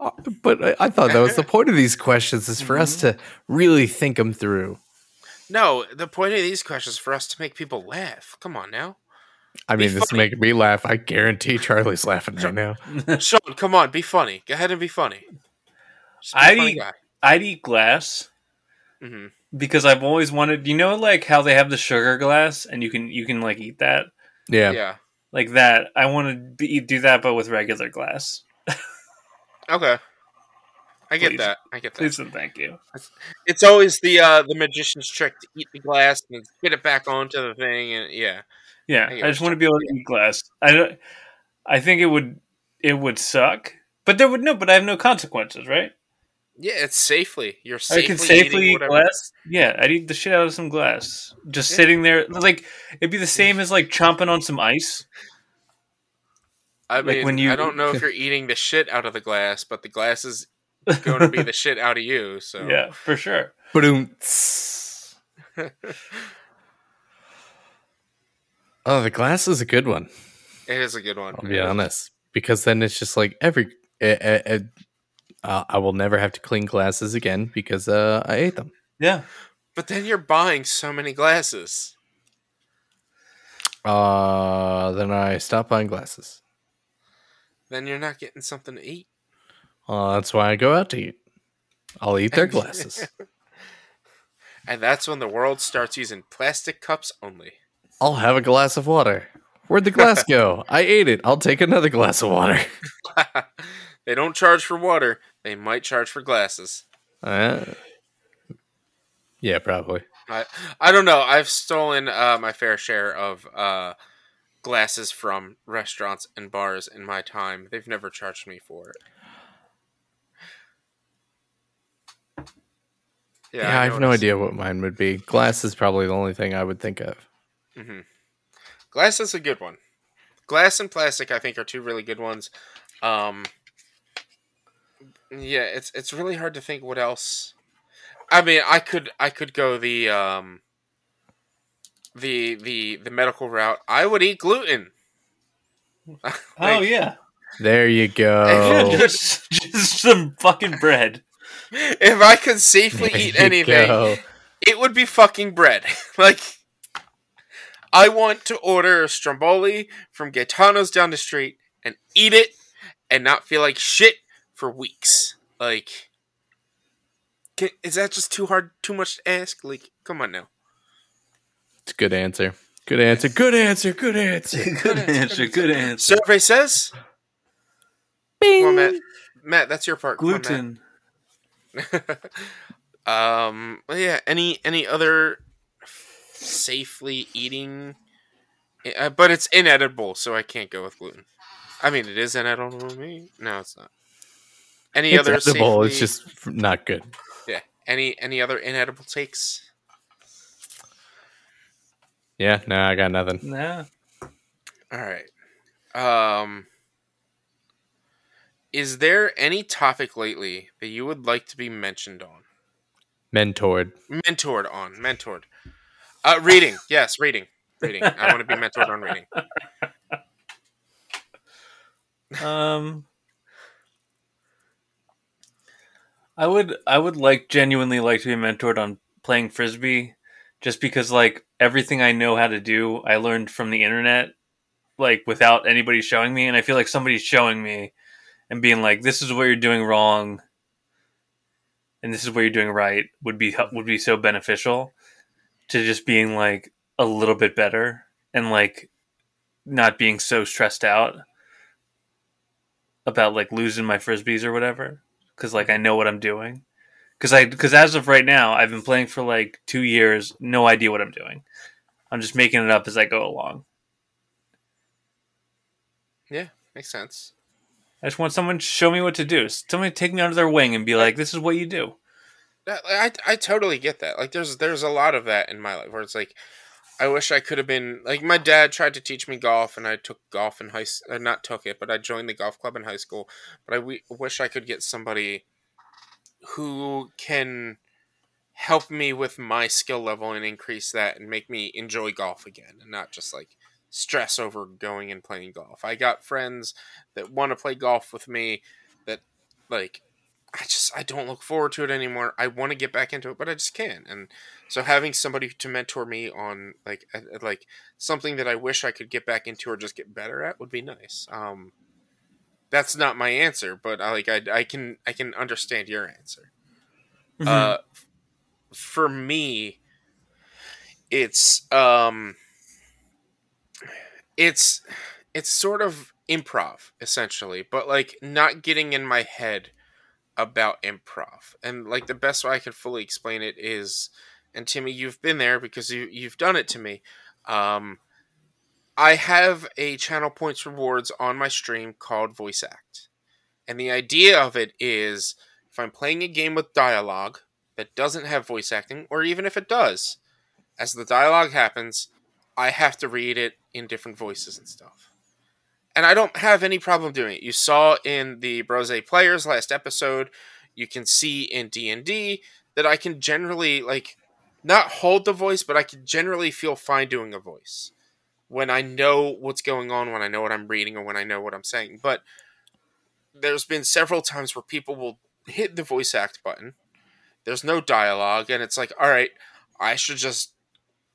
[SPEAKER 3] Uh, But I, I thought that was the point of these questions is for us to really think them through.
[SPEAKER 2] No, the point of these questions is for us to make people laugh. Come on now,
[SPEAKER 3] I
[SPEAKER 2] Be
[SPEAKER 3] mean, this is making me laugh. I guarantee Charlie's laughing right now.
[SPEAKER 2] Sean, come on, be funny. Go ahead and be funny. Just be a
[SPEAKER 1] I-
[SPEAKER 2] funny guy.
[SPEAKER 1] I'd eat glass
[SPEAKER 2] hmm
[SPEAKER 1] because I've always wanted. You know, like how they have the sugar glass, and you can you can like eat that
[SPEAKER 3] Yeah.
[SPEAKER 2] Yeah.
[SPEAKER 1] like that. I want to be, do that, but with regular glass.
[SPEAKER 2] Okay. I get
[SPEAKER 1] Please.
[SPEAKER 2] that. I get that.
[SPEAKER 1] Please and thank you.
[SPEAKER 2] It's always the uh, the magician's trick to eat the glass and get it back onto the thing, and yeah.
[SPEAKER 1] Yeah,
[SPEAKER 2] I
[SPEAKER 1] I, just want to be able to eat glass. I don't. I think it would it would suck, but there would no. But I have no consequences, right?
[SPEAKER 2] Yeah, it's safely. You're
[SPEAKER 1] I can safely eat glass. Yeah, I'd eat the shit out of some glass. Just
[SPEAKER 2] Yeah.
[SPEAKER 1] sitting there, like it'd be the same as like chomping on some ice.
[SPEAKER 2] I
[SPEAKER 1] like
[SPEAKER 2] mean,
[SPEAKER 1] when you-
[SPEAKER 2] I don't know if you're eating the shit out of the glass, but the glass is going to be the shit out of you. So
[SPEAKER 1] Yeah, for sure.
[SPEAKER 3] Boom. Oh, the glass is a good one.
[SPEAKER 2] it is a good one.
[SPEAKER 3] I'll be honest, because then it's just like every. Uh, uh, uh, I will never have to clean glasses again because uh, I ate them.
[SPEAKER 1] Yeah,
[SPEAKER 2] But then you're buying so many glasses.
[SPEAKER 3] Uh, then I stop buying glasses.
[SPEAKER 2] Then you're not getting something to eat.
[SPEAKER 3] Uh, that's why I go out to eat. I'll eat their glasses.
[SPEAKER 2] And that's when the world starts using plastic cups only.
[SPEAKER 3] I'll have a glass of water. Where'd the glass go? I ate it. I'll take another glass of water.
[SPEAKER 2] they don't charge for water. They might charge for glasses.
[SPEAKER 3] Uh, yeah, probably.
[SPEAKER 2] I I don't know. I've stolen uh, my fair share of uh, glasses from restaurants and bars in my time. They've never charged me for it.
[SPEAKER 3] Yeah, I, have no idea what mine would be. Glass is probably the only thing I would think of.
[SPEAKER 2] hmm Glass is a good one. Glass and plastic, I think, are two really good ones. Um, yeah, it's it's really hard to think what else. I mean, I could I could go the um, the the the medical route. I would eat gluten.
[SPEAKER 1] oh yeah,
[SPEAKER 3] There you go.
[SPEAKER 1] just just some fucking bread.
[SPEAKER 2] If I could safely
[SPEAKER 3] There
[SPEAKER 2] eat anything,
[SPEAKER 3] go.
[SPEAKER 2] it would be fucking bread. like, I want to order a stromboli from Gaetano's down the street and eat it and not feel like shit for weeks. Like, can, is that just too hard, too much to ask? Like, come on now.
[SPEAKER 3] It's a good answer. Good answer. Good answer. Good answer.
[SPEAKER 1] good answer. Good answer.
[SPEAKER 2] Survey says, come on, Matt. Matt, that's your part. Come on,
[SPEAKER 1] Gluten.
[SPEAKER 2] um well, yeah any any other safely eating uh, but it's inedible so i can't go with gluten i mean it is inedible to me no it's not any
[SPEAKER 3] It's
[SPEAKER 2] other
[SPEAKER 3] edible. It's just not good.
[SPEAKER 2] yeah any any other inedible takes
[SPEAKER 3] Yeah, no, I got nothing.
[SPEAKER 1] Nah.
[SPEAKER 2] all right um is there any topic lately that you would like to be mentioned on
[SPEAKER 3] Mentored.
[SPEAKER 2] mentored on mentored uh reading yes reading reading i want to be mentored on reading
[SPEAKER 1] Um. I would I would like genuinely like to be mentored on playing frisbee just because like everything I know how to do I learned from the internet like without anybody showing me and I feel like somebody's showing me and being like this is what you're doing wrong and this is what you're doing right would be would be so beneficial to just being like a little bit better and like not being so stressed out about like losing my frisbees or whatever because like I know what I'm doing. Because I because as of right now, I've been playing for like two years, no idea what I'm doing. I'm just making it up as I go along.
[SPEAKER 2] Yeah, makes sense.
[SPEAKER 1] I just want someone to show me what to do. Somebody take me under their wing and be like, "This is what you do."
[SPEAKER 2] I, I totally get that. Like, there's there's a lot of that in my life where it's like, I wish I could have been like my dad tried to teach me golf, and I took golf in high. Uh, not took it, but I joined the golf club in high school. But I wish I could get somebody who can help me with my skill level and increase that and make me enjoy golf again, and not just like stress over going and playing golf. I got friends that want to play golf with me that like I just I don't look forward to it anymore. I want to get back into it, but I just can't. And so having somebody to mentor me on like like something that I wish I could get back into or just get better at would be nice. Um, that's not my answer, but I like I, I can I can understand your answer. Mm-hmm. Uh, for me, it's um it's it's sort of improv essentially, but like not getting in my head about improv. And like the best way I can fully explain it is, and Timmy, you've been there because you you've done it to me. Um, I have a channel points rewards on my stream called Voice Act, and the idea of it is if I'm playing a game with dialogue that doesn't have voice acting, or even if it does, as the dialogue happens, I have to read it in different voices and stuff. And I don't have any problem doing it. You saw in the Brose Players last episode, you can see in D&D that I can generally like not hold the voice, but I can generally feel fine doing a voice when I know what's going on, when I know what I'm reading, or when I know what I'm saying. But there's been several times where people will hit the voice act button. There's no dialogue, and it's like, all right, I should just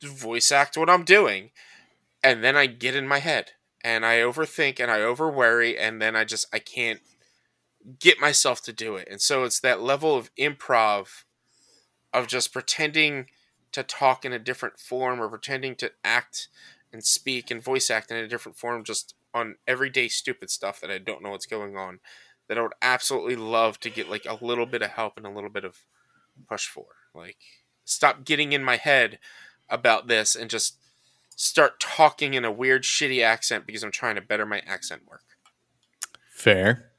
[SPEAKER 2] voice act what I'm doing. And then I get in my head and I overthink and I over worry and then I just I can't get myself to do it. And so it's that level of improv of just pretending to talk in a different form or pretending to act and speak and voice act in a different form just on everyday stupid stuff that I don't know what's going on that I would absolutely love to get like a little bit of help and a little bit of push for. Like stop getting in my head about this and just start talking in a weird, shitty accent because I'm trying to better my accent work.
[SPEAKER 3] Fair.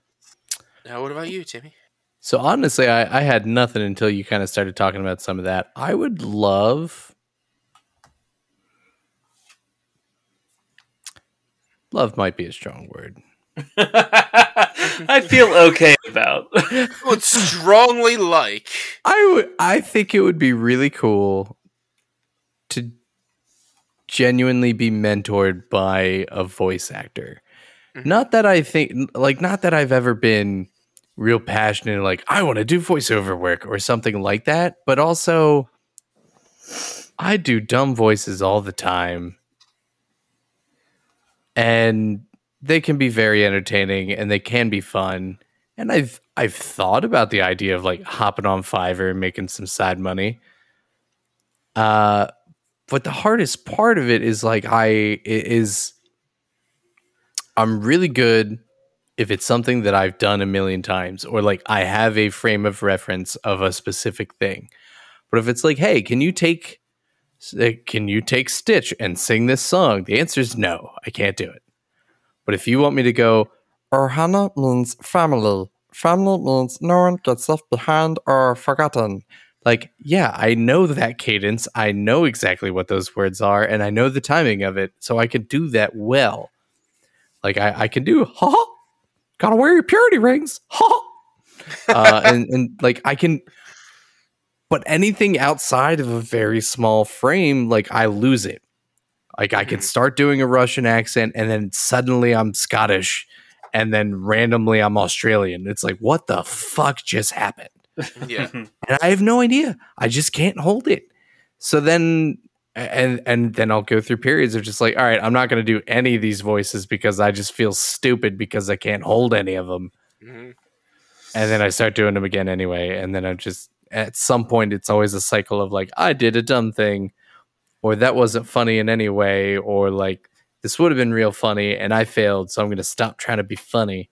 [SPEAKER 2] Now, what about you, Timmy?
[SPEAKER 3] So honestly, I, I had nothing until you kind of started talking about some of that. I would love, love might be a strong word.
[SPEAKER 1] I feel okay about.
[SPEAKER 2] would strongly like.
[SPEAKER 3] I would. I think it would be really cool to genuinely be mentored by a voice actor. Mm-hmm. Not that I think like not that I've ever been real passionate like I want to do voiceover work or something like that, but also I do dumb voices all the time. And they can be very entertaining and they can be fun. And I've I've thought about the idea of like hopping on Fiverr and making some side money. Uh but the hardest part of it is like I is I'm really good if it's something that I've done a million times or like I have a frame of reference of a specific thing. But if it's like, hey, can you take eh, can you take Stitch and sing this song? The answer is no, I can't do it. But if you want me to go, er, Ohana means family. Family means no one gets left behind or forgotten. Like, yeah, I know that cadence. I know exactly what those words are, and I know the timing of it, so I can do that well. Like, I, I can do ha, gotta wear your purity rings, ha, uh, and and like I can. But anything outside of a very small frame, like I lose it. Like I can mm-hmm. start doing a Russian accent, and then suddenly I'm Scottish, and then randomly I'm Australian. It's like, what the fuck just happened?
[SPEAKER 2] Yeah.
[SPEAKER 3] and I have no idea. I just can't hold it. So then and and then I'll go through periods of just like, all right, I'm not going to do any of these voices because I just feel stupid because I can't hold any of them.
[SPEAKER 2] Mhm.
[SPEAKER 3] And then I start doing them again anyway, and then I just at some point it's always a cycle of like I did a dumb thing or that wasn't funny in any way or like this would have been real funny and I failed, so I'm going to stop trying to be funny.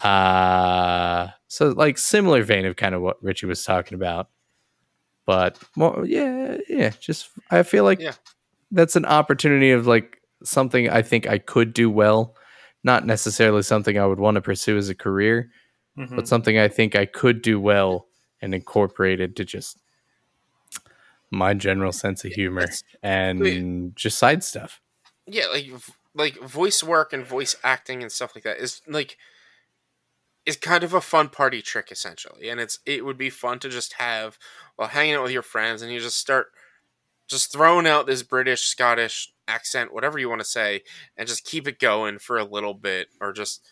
[SPEAKER 3] Uh so like similar vein of kind of what Richie was talking about. But more yeah, yeah, just I feel like
[SPEAKER 2] Yeah.
[SPEAKER 3] that's an opportunity of like something I think I could do well, not necessarily something I would want to pursue as a career,
[SPEAKER 1] Mhm.
[SPEAKER 3] but something I think I could do well and incorporate it to just my general sense of humor
[SPEAKER 2] It's-
[SPEAKER 3] and just side stuff.
[SPEAKER 2] yeah like like voice work and voice acting and stuff like that is like is kind of a fun party trick essentially and it's it would be fun to just have while hanging out with your friends and you just start just throwing out this british scottish accent whatever you want to say and just keep it going for a little bit or just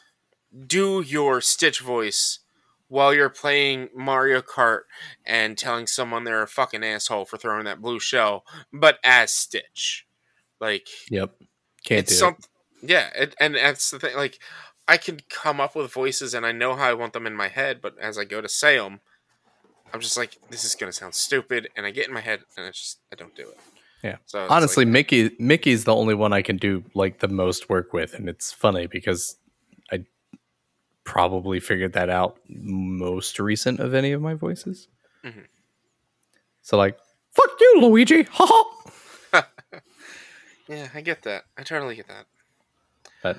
[SPEAKER 2] do your stitch voice while you're playing Mario Kart and telling someone they're a fucking asshole for throwing that blue shell, but as Stitch. Like
[SPEAKER 3] Yep. Can't do
[SPEAKER 2] some, yeah, it, and that's the thing. Like, I can come up with voices, and I know how I want them in my head. But as I go to say them, I'm just like, this is gonna sound stupid, and I get in my head, and I just I don't do it.
[SPEAKER 3] Yeah.
[SPEAKER 2] So
[SPEAKER 3] Honestly,
[SPEAKER 2] like-
[SPEAKER 3] Mickey Mickey's the only one I can do like the most work with and it's funny because I probably figured that out most recent of any of my voices.
[SPEAKER 2] Mhm.
[SPEAKER 3] So like, fuck you, Luigi. Ha ha.
[SPEAKER 2] yeah, I get that. I totally get that.
[SPEAKER 3] But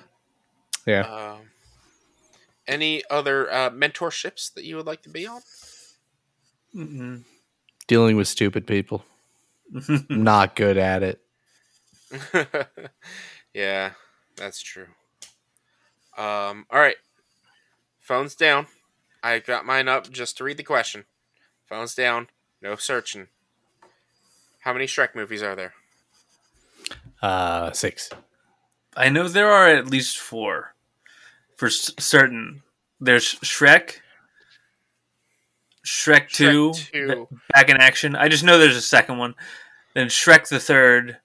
[SPEAKER 3] yeah.
[SPEAKER 2] Um, any other uh, mentorships that you would like to be on?
[SPEAKER 1] Mhm.
[SPEAKER 3] dealing with stupid people. Not good at it.
[SPEAKER 2] yeah, that's true. Um, all right. Phone's down. I got mine up just to read the question. Phone's down. No searching. How many Shrek movies are there?
[SPEAKER 3] Uh, six.
[SPEAKER 1] I know there are at least four for s- certain. There's Shrek, Shrek, 2,
[SPEAKER 2] Shrek 2.
[SPEAKER 1] ba- back in action. I just know there's a second one. Then Shrek the third,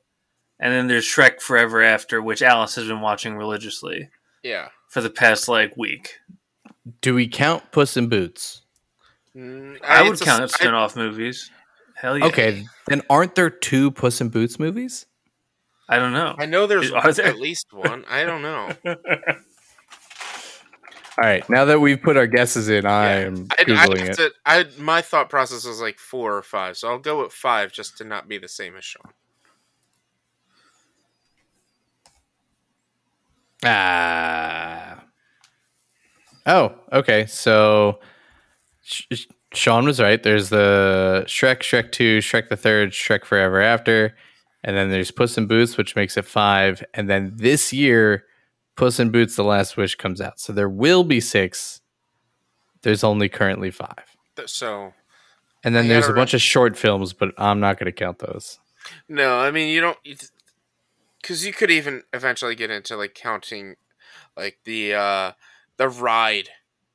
[SPEAKER 1] and then there's Shrek Forever After, which Alice has been watching religiously
[SPEAKER 2] Yeah.
[SPEAKER 1] for the past like week.
[SPEAKER 3] Do we count Puss in Boots?
[SPEAKER 2] Mm,
[SPEAKER 1] I would
[SPEAKER 2] it's a
[SPEAKER 1] count spin-off movies. Hell yeah.
[SPEAKER 3] Okay, then aren't there two Puss in Boots movies?
[SPEAKER 1] I don't know.
[SPEAKER 2] I know there's
[SPEAKER 1] Are there?
[SPEAKER 2] at least one. I don't know.
[SPEAKER 3] All right, now that we've put our guesses in, I
[SPEAKER 2] Yeah.
[SPEAKER 3] am
[SPEAKER 2] I, I
[SPEAKER 3] googling it.
[SPEAKER 2] to, I my thought process was like four or five, so I'll go with five just to not be the same as Sean.
[SPEAKER 3] Ah. Oh, okay. So Sh- Sh- Sean was right. There's the Shrek, Shrek 2, Shrek the Third, Shrek Forever After. And then there's Puss in Boots, which makes it five. And then this year, Puss in Boots The Last Wish comes out. So there will be six. There's only currently five.
[SPEAKER 2] So
[SPEAKER 3] And then there's a
[SPEAKER 2] gotta
[SPEAKER 3] bunch of short films, but I'm not going to count those.
[SPEAKER 2] no, I mean you don't, because you could even eventually get into like counting, like the uh the ride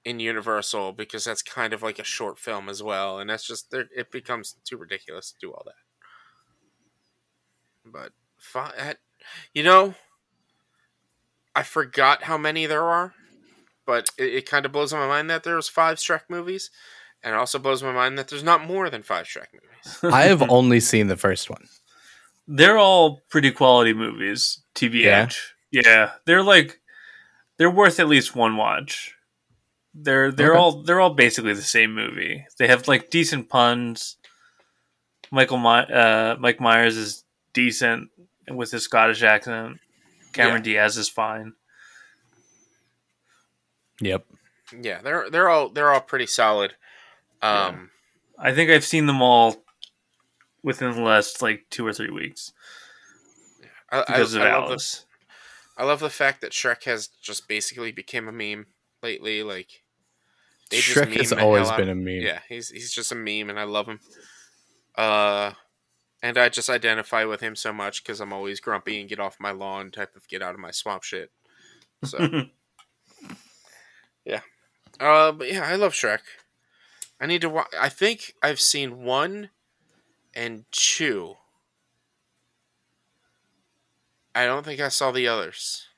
[SPEAKER 2] in Universal because that's kind of like a short film as well, and that's just there. It becomes too ridiculous to do all that. But you know, I forgot how many there are, but it, it kind of blows my mind that there's five Shrek movies, and it also blows my mind that there's not more than five Shrek movies.
[SPEAKER 3] I have only seen the first one.
[SPEAKER 1] They're all pretty quality movies, TBH. Yeah. they're like they're worth at least one watch. They're they're
[SPEAKER 3] Okay.
[SPEAKER 1] all they're all basically the same movie. They have like decent puns. Michael My- uh, Mike Myers is decent with his Scottish accent. Cameron Diaz is fine.
[SPEAKER 3] Yep.
[SPEAKER 2] Yeah, they're they're all they're all pretty solid. Um,
[SPEAKER 1] I think I've seen them all within the last like two or three weeks
[SPEAKER 2] I, I,
[SPEAKER 1] because of
[SPEAKER 2] I love the
[SPEAKER 1] Alice.
[SPEAKER 2] I love the fact that Shrek has just basically became a meme lately. Like they just
[SPEAKER 3] Shrek
[SPEAKER 2] meme
[SPEAKER 3] has always been a meme.
[SPEAKER 2] Yeah, he's he's just a meme, and I love him. Uh, and I just identify with him so much because I'm always grumpy and get off my lawn type of get out of my swamp shit. So, yeah. uh, but yeah, I love Shrek. I need to watch. I think I've seen one and two. I don't think I saw the others,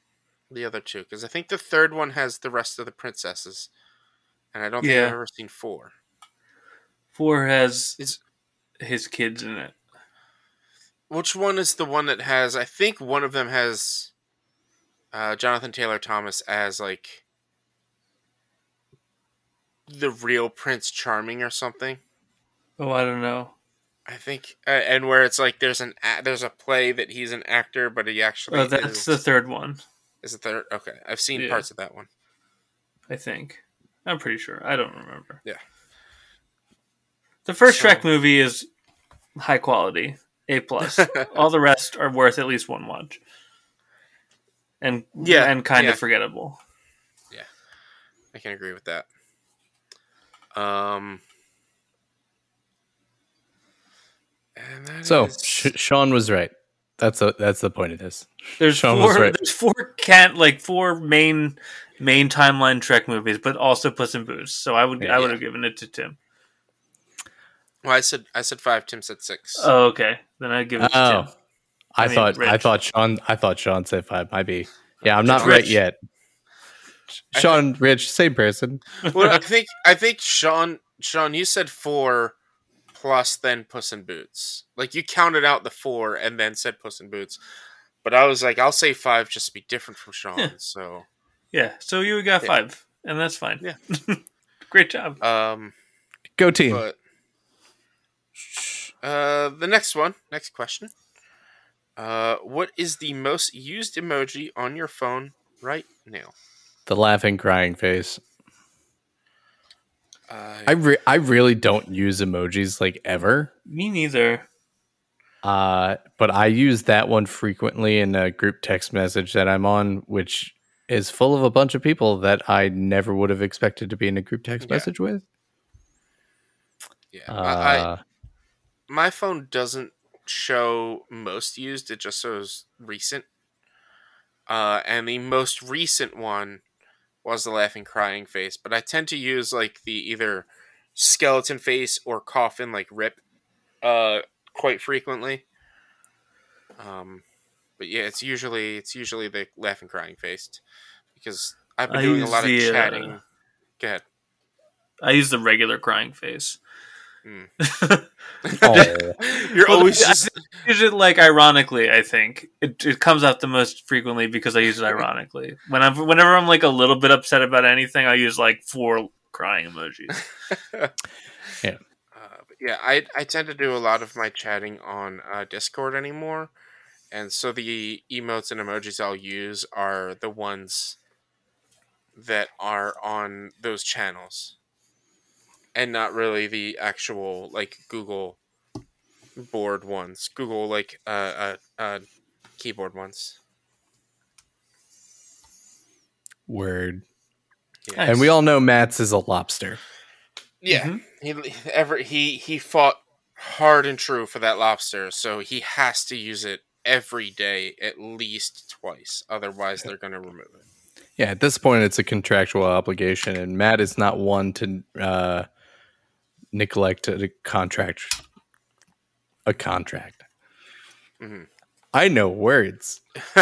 [SPEAKER 2] the other two, because I think the third one has the rest of the princesses, and I don't think
[SPEAKER 1] Yeah.
[SPEAKER 2] I've ever seen four.
[SPEAKER 1] Four has
[SPEAKER 2] Is
[SPEAKER 1] his kids in it.
[SPEAKER 2] Which one is the one that has? I think one of them has uh, Jonathan Taylor Thomas as like the real Prince Charming or something.
[SPEAKER 1] Oh, I don't know.
[SPEAKER 2] I think, uh, and where it's like there's an a- there's a play that he's an actor, but he actually
[SPEAKER 1] Oh, that's
[SPEAKER 2] is,
[SPEAKER 1] the third one.
[SPEAKER 2] is the third. Okay, I've seen
[SPEAKER 1] Yeah.
[SPEAKER 2] parts of that one.
[SPEAKER 1] I think. I'm pretty sure. I don't remember.
[SPEAKER 2] Yeah.
[SPEAKER 1] The first
[SPEAKER 2] So-
[SPEAKER 1] Shrek movie is high quality, A plus. All the rest are worth at least one watch, and
[SPEAKER 2] Yeah,
[SPEAKER 1] and kind
[SPEAKER 2] yeah.
[SPEAKER 1] of forgettable.
[SPEAKER 2] Yeah, I can agree with that. Um, and that
[SPEAKER 3] So
[SPEAKER 2] is-
[SPEAKER 3] Sh- Sean was right. That's a, that's the point of this.
[SPEAKER 1] There's
[SPEAKER 3] Sean was
[SPEAKER 1] four.
[SPEAKER 3] right.
[SPEAKER 1] There's four can like four main main timeline Shrek movies, but also Puss in Boots. So I would
[SPEAKER 3] Yeah.
[SPEAKER 1] I would have given it to Tim.
[SPEAKER 2] Well, I said I said five. Tim said six.
[SPEAKER 1] Oh, okay. Then I'd give it to
[SPEAKER 3] Oh,
[SPEAKER 1] Tim.
[SPEAKER 3] I,
[SPEAKER 1] I mean,
[SPEAKER 3] thought I thought Sean I thought Sean said five. Might be. Yeah, I'm not
[SPEAKER 1] Rich.
[SPEAKER 3] right yet.
[SPEAKER 2] I
[SPEAKER 3] Sean, Rich, same person.
[SPEAKER 2] well, I think I think Sean Sean, you said four plus then Puss in Boots. Like you counted out the four and then said Puss in Boots. But I was like, I'll say five just to be different from Sean.
[SPEAKER 1] Yeah.
[SPEAKER 2] So
[SPEAKER 1] Yeah. So you got
[SPEAKER 2] Yeah.
[SPEAKER 1] five, and that's fine.
[SPEAKER 2] Yeah.
[SPEAKER 1] Great job.
[SPEAKER 2] um
[SPEAKER 3] Go team.
[SPEAKER 2] but uh the next one, next question. Uh what is the most used emoji on your phone right now?
[SPEAKER 3] the laughing, crying face.
[SPEAKER 2] Uh,
[SPEAKER 3] I re- I really don't use emojis like ever.
[SPEAKER 1] Me neither.
[SPEAKER 3] Uh, but I use that one frequently in a group text message that I'm on, which is full of a bunch of people that I never would have expected to be in a group text
[SPEAKER 2] Yeah.
[SPEAKER 3] message with.
[SPEAKER 2] yeah. I, I,
[SPEAKER 3] Uh,
[SPEAKER 2] my phone doesn't show most used it just shows recent. Uh and the most recent one was the laughing crying face but i tend to use like the either skeleton face or coffin like rip uh quite frequently. Um but yeah it's usually it's usually the laughing crying face because i've been
[SPEAKER 1] I
[SPEAKER 2] doing a lot of
[SPEAKER 1] the, uh,
[SPEAKER 2] chatting. Go ahead.
[SPEAKER 1] I use the regular crying face.
[SPEAKER 2] Mm.
[SPEAKER 3] oh,
[SPEAKER 2] you're
[SPEAKER 1] Well,
[SPEAKER 2] always
[SPEAKER 1] I use it like ironically. I think it, it comes out the most frequently because I use it ironically. When I'm whenever I'm like a little bit upset about anything, I use like four crying emojis.
[SPEAKER 2] Uh, yeah, I I tend to do a lot of my chatting on uh, Discord anymore, and so the emotes and emojis I'll use are the ones that are on those channels, and not really the actual like Google board ones, Google like uh uh, uh keyboard ones.
[SPEAKER 3] word.
[SPEAKER 2] Yeah,
[SPEAKER 3] And we all know Matt's is a lobster.
[SPEAKER 2] yeah.
[SPEAKER 1] Mhm.
[SPEAKER 2] He ever he he fought hard and true for that lobster, so he has to use it every day at least twice. Otherwise, they're going to remove it.
[SPEAKER 3] Yeah, at this point, it's a contractual obligation, and Matt is not one to uh, neglect a contract. A contract.
[SPEAKER 2] Mhm.
[SPEAKER 3] I know words.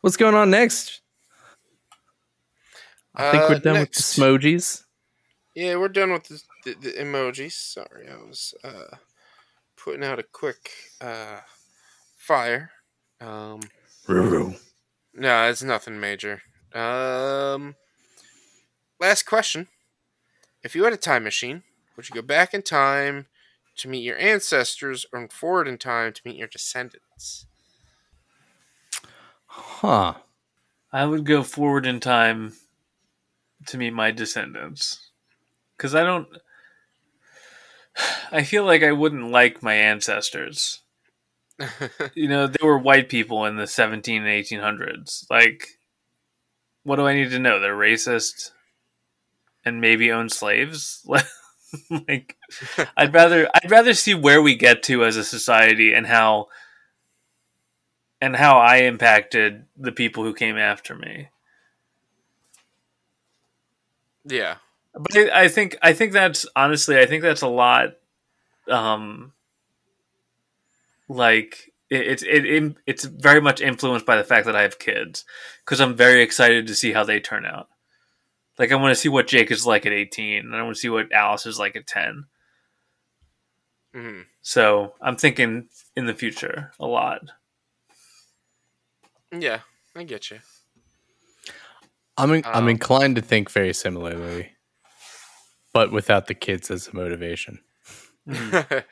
[SPEAKER 3] What's going on next? I think we're
[SPEAKER 2] Uh,
[SPEAKER 3] done
[SPEAKER 2] next.
[SPEAKER 3] with the smojis.
[SPEAKER 2] Yeah, we're done with the, the, the emojis. Sorry, I was uh, putting out a quick uh, fire. Um,
[SPEAKER 3] Ruru.
[SPEAKER 2] no, it's nothing major. Um, last question: If you had a time machine, would you go back in time to meet your ancestors, or forward in time to meet your descendants?
[SPEAKER 3] Huh.
[SPEAKER 1] I would go forward in time to meet my descendants. Because I don't. I feel like I wouldn't like my ancestors. You know, they were white people in the 17 and 1800s. Like, what do I need to know? They're racist and maybe own slaves? like, I'd rather I'd rather see where we get to as a society and how and how I impacted the people who came after me.
[SPEAKER 2] yeah,
[SPEAKER 1] But I, I think I think that's honestly I think that's a lot. Um, like it's it, it it's very much influenced by the fact that I have kids because I'm very excited to see how they turn out. Like I want to see what Jake is like at 18, and I want to see what Alice is like at 10.
[SPEAKER 2] hmm
[SPEAKER 1] So I'm thinking in the future a lot.
[SPEAKER 2] Yeah, I get you.
[SPEAKER 3] I'm in, I'm
[SPEAKER 2] Um,
[SPEAKER 3] inclined to think very similarly, but without the kids as a motivation.
[SPEAKER 1] Mhm.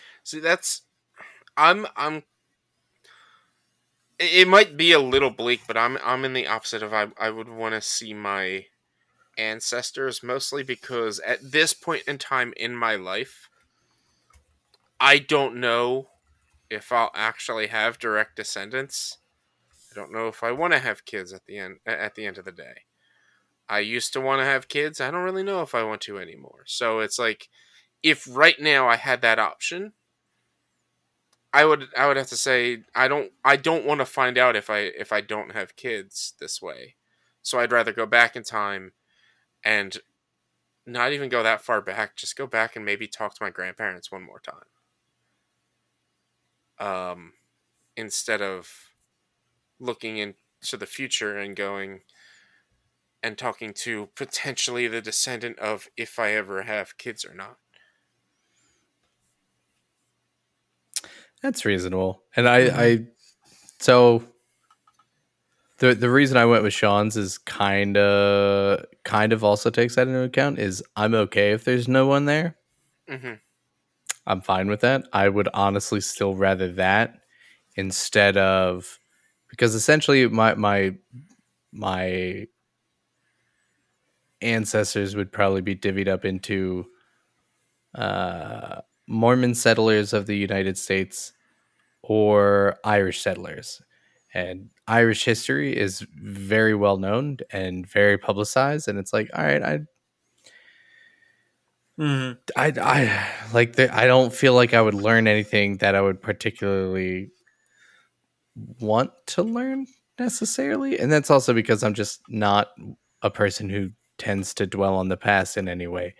[SPEAKER 2] See, that's I'm I'm. It might be a little bleak, but I'm I'm in the opposite of I I would want to see my ancestors mostly because at this point in time in my life, I don't know if I'll actually have direct descendants. I don't know if I want to have kids at the end at the end of the day. I used to want to have kids. I don't really know if I want to anymore. So it's like if right now I had that option, I would I would have to say I don't I don't want to find out if I if I don't have kids this way. So I'd rather go back in time and not even go that far back, just go back and maybe talk to my grandparents one more time. Um instead of looking into the future and going and talking to potentially the descendant of if I ever have kids or not.
[SPEAKER 3] That's reasonable. And I, I so the the reason I went with Sean's is kind of kind of also takes that into account. Is I'm okay if there's no one there.
[SPEAKER 2] hmm
[SPEAKER 3] I'm fine with that. I would honestly still rather that instead of because essentially my my my ancestors would probably be divvied up into uh, Mormon settlers of the United States or Irish settlers. And Irish history is very well known and very publicized. And it's like, all right, I
[SPEAKER 1] Mhm.
[SPEAKER 3] I, I like the, I don't feel like I would learn anything that I would particularly want to learn necessarily, and that's also because I'm just not a person who tends to dwell on the past in any way.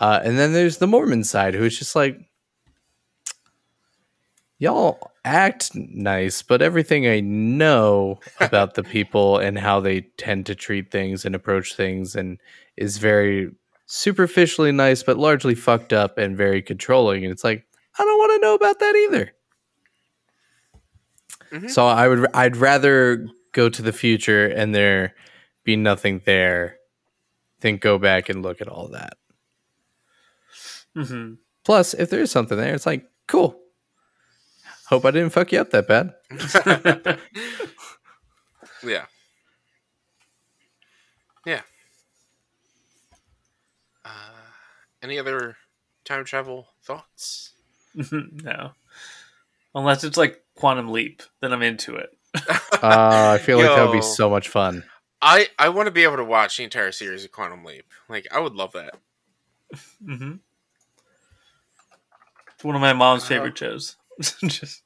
[SPEAKER 3] Uh, and then there's the Mormon side, who's just like, y'all act nice, but everything I know about the people and how they tend to treat things and approach things, and is very superficially nice, but largely fucked up and very controlling. And it's like, I don't want to know about that either.
[SPEAKER 2] Mhm.
[SPEAKER 3] So I would, I'd rather go to the future and there be nothing there than go back and look at all that.
[SPEAKER 1] Mm-hmm.
[SPEAKER 3] Plus, if there is something there, it's like, cool. Hope I didn't fuck you up that bad.
[SPEAKER 2] yeah. Yeah. Uh, any other time travel thoughts?
[SPEAKER 1] no. Unless it's like Quantum Leap, then I'm into it.
[SPEAKER 3] Uh, I feel like that would be so much fun.
[SPEAKER 2] I I want to be able to watch the entire series of Quantum Leap. Like I would love that.
[SPEAKER 1] mm-hmm. It's one of my mom's
[SPEAKER 2] Uh,
[SPEAKER 1] favorite shows. Just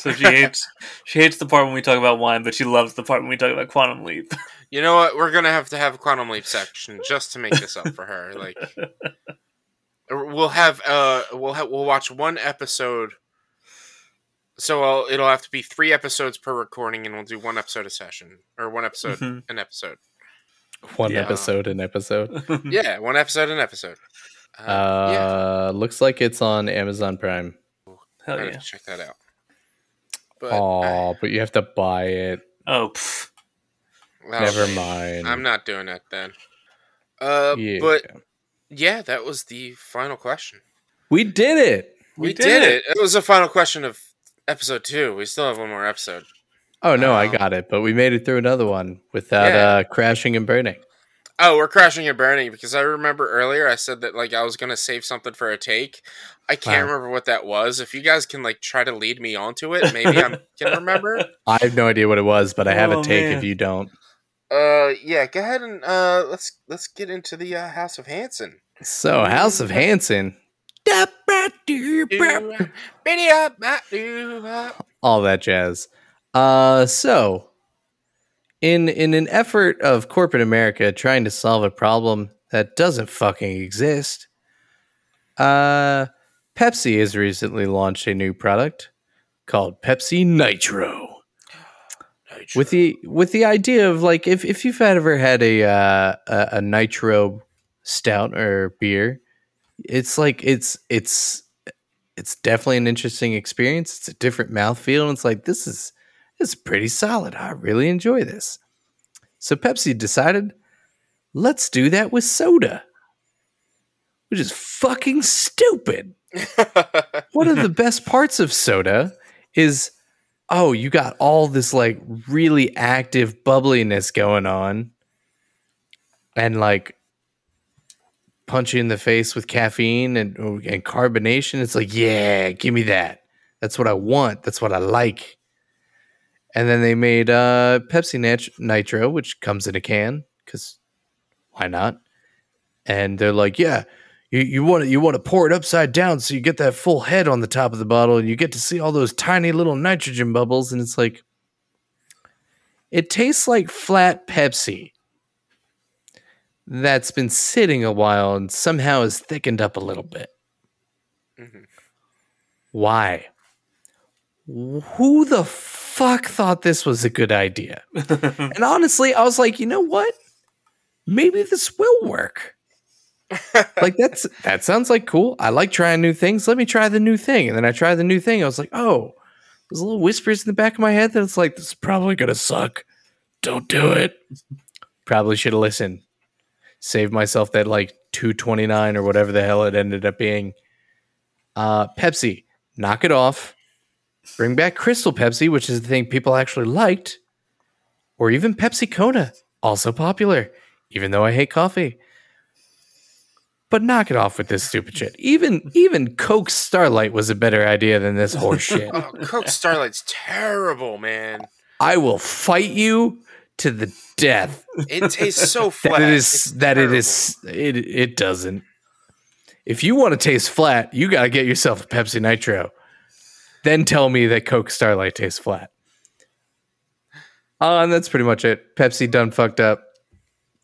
[SPEAKER 1] so she hates she hates the part when we talk about wine, but she loves the part when we talk about Quantum Leap.
[SPEAKER 2] You know what? We're gonna have to have a Quantum Leap section just to make this up for her. Like we'll have uh we'll have we'll watch one episode. So I'll, it'll have to be three episodes per recording, and we'll do one episode a session or one episode
[SPEAKER 1] Mhm.
[SPEAKER 2] an episode.
[SPEAKER 3] One
[SPEAKER 1] Yeah.
[SPEAKER 3] episode, an episode.
[SPEAKER 2] Yeah, one episode an episode. Uh, yeah,
[SPEAKER 3] Uh, looks like it's on Amazon Prime.
[SPEAKER 1] Hell yeah!
[SPEAKER 2] check that out. But
[SPEAKER 3] Oh, but you have to buy it.
[SPEAKER 1] Oh, pff.
[SPEAKER 2] well,
[SPEAKER 3] Never mind.
[SPEAKER 2] I'm not doing it then. Uh,
[SPEAKER 3] Yeah.
[SPEAKER 2] but yeah, that was the final question.
[SPEAKER 3] we did it.
[SPEAKER 2] We, did, it. it. was the final question of episode two. We still have one more episode.
[SPEAKER 3] Oh no, I
[SPEAKER 2] Um,
[SPEAKER 3] got it. But we made it through another one without
[SPEAKER 2] Yeah.
[SPEAKER 3] uh, crashing and burning.
[SPEAKER 2] Oh, we're crashing and burning because I remember earlier I said that like I was gonna save something for a take. I can't
[SPEAKER 3] Wow.
[SPEAKER 2] remember what that was. If you guys can like try to lead me onto it, maybe I can remember.
[SPEAKER 3] I have no idea what it was, but I have
[SPEAKER 1] Oh,
[SPEAKER 3] a take
[SPEAKER 1] man.
[SPEAKER 3] if you don't.
[SPEAKER 2] Uh, yeah, go ahead and uh, let's let's get into the uh, House of Hanson.
[SPEAKER 3] So, House of Hanson. All that jazz. Uh, so in in an effort of corporate America trying to solve a problem that doesn't fucking exist, uh, Pepsi has recently launched a new product called Pepsi Nitro. With the with the idea of like if, if you've ever had a, uh, a a nitro stout or beer, it's like it's it's it's definitely an interesting experience. It's a different mouthfeel, and it's like this is is pretty solid. I really enjoy this. So Pepsi decided, let's do that with soda, which is fucking stupid. One of the best parts of soda is oh, you got all this like really active bubbliness going on and like punch you in the face with caffeine and, and carbonation. It's like, yeah, give me that. That's what I want. That's what I like. And then they made uh, Pepsi Nat- Nitro, which comes in a can because why not? And they're like, yeah, you, you want to you want to pour it upside down so you get that full head on the top of the bottle and you get to see all those tiny little nitrogen bubbles and it's like it tastes like flat Pepsi that's been sitting a while and somehow has thickened up a little bit.
[SPEAKER 2] Mhm.
[SPEAKER 3] Why? Who the fuck thought this was a good idea? and honestly, I was like, you know what? Maybe this will work. like that's that sounds like cool. I like trying new things. Let me try the new thing. And then I tried the new thing. I was like, oh, there's a little whispers in the back of my head that it's like this is probably gonna suck. Don't do it. Probably should have listened. Save myself that like 229 or whatever the hell it ended up being. Uh Pepsi, knock it off. Bring back Crystal Pepsi, which is the thing people actually liked. Or even Pepsi Kona, also popular, even though I hate coffee. But knock it off with this stupid shit. Even even Coke Starlight was a better idea than this horse shit.
[SPEAKER 2] oh, Coke Starlight's terrible, man.
[SPEAKER 3] I will fight you to the death.
[SPEAKER 2] It tastes so flat.
[SPEAKER 3] That it
[SPEAKER 2] It's
[SPEAKER 3] that it is it it doesn't. If you want to taste flat, you got to get yourself a Pepsi Nitro. Then tell me that Coke Starlight tastes flat. Uh, and that's pretty much it. Pepsi done fucked up.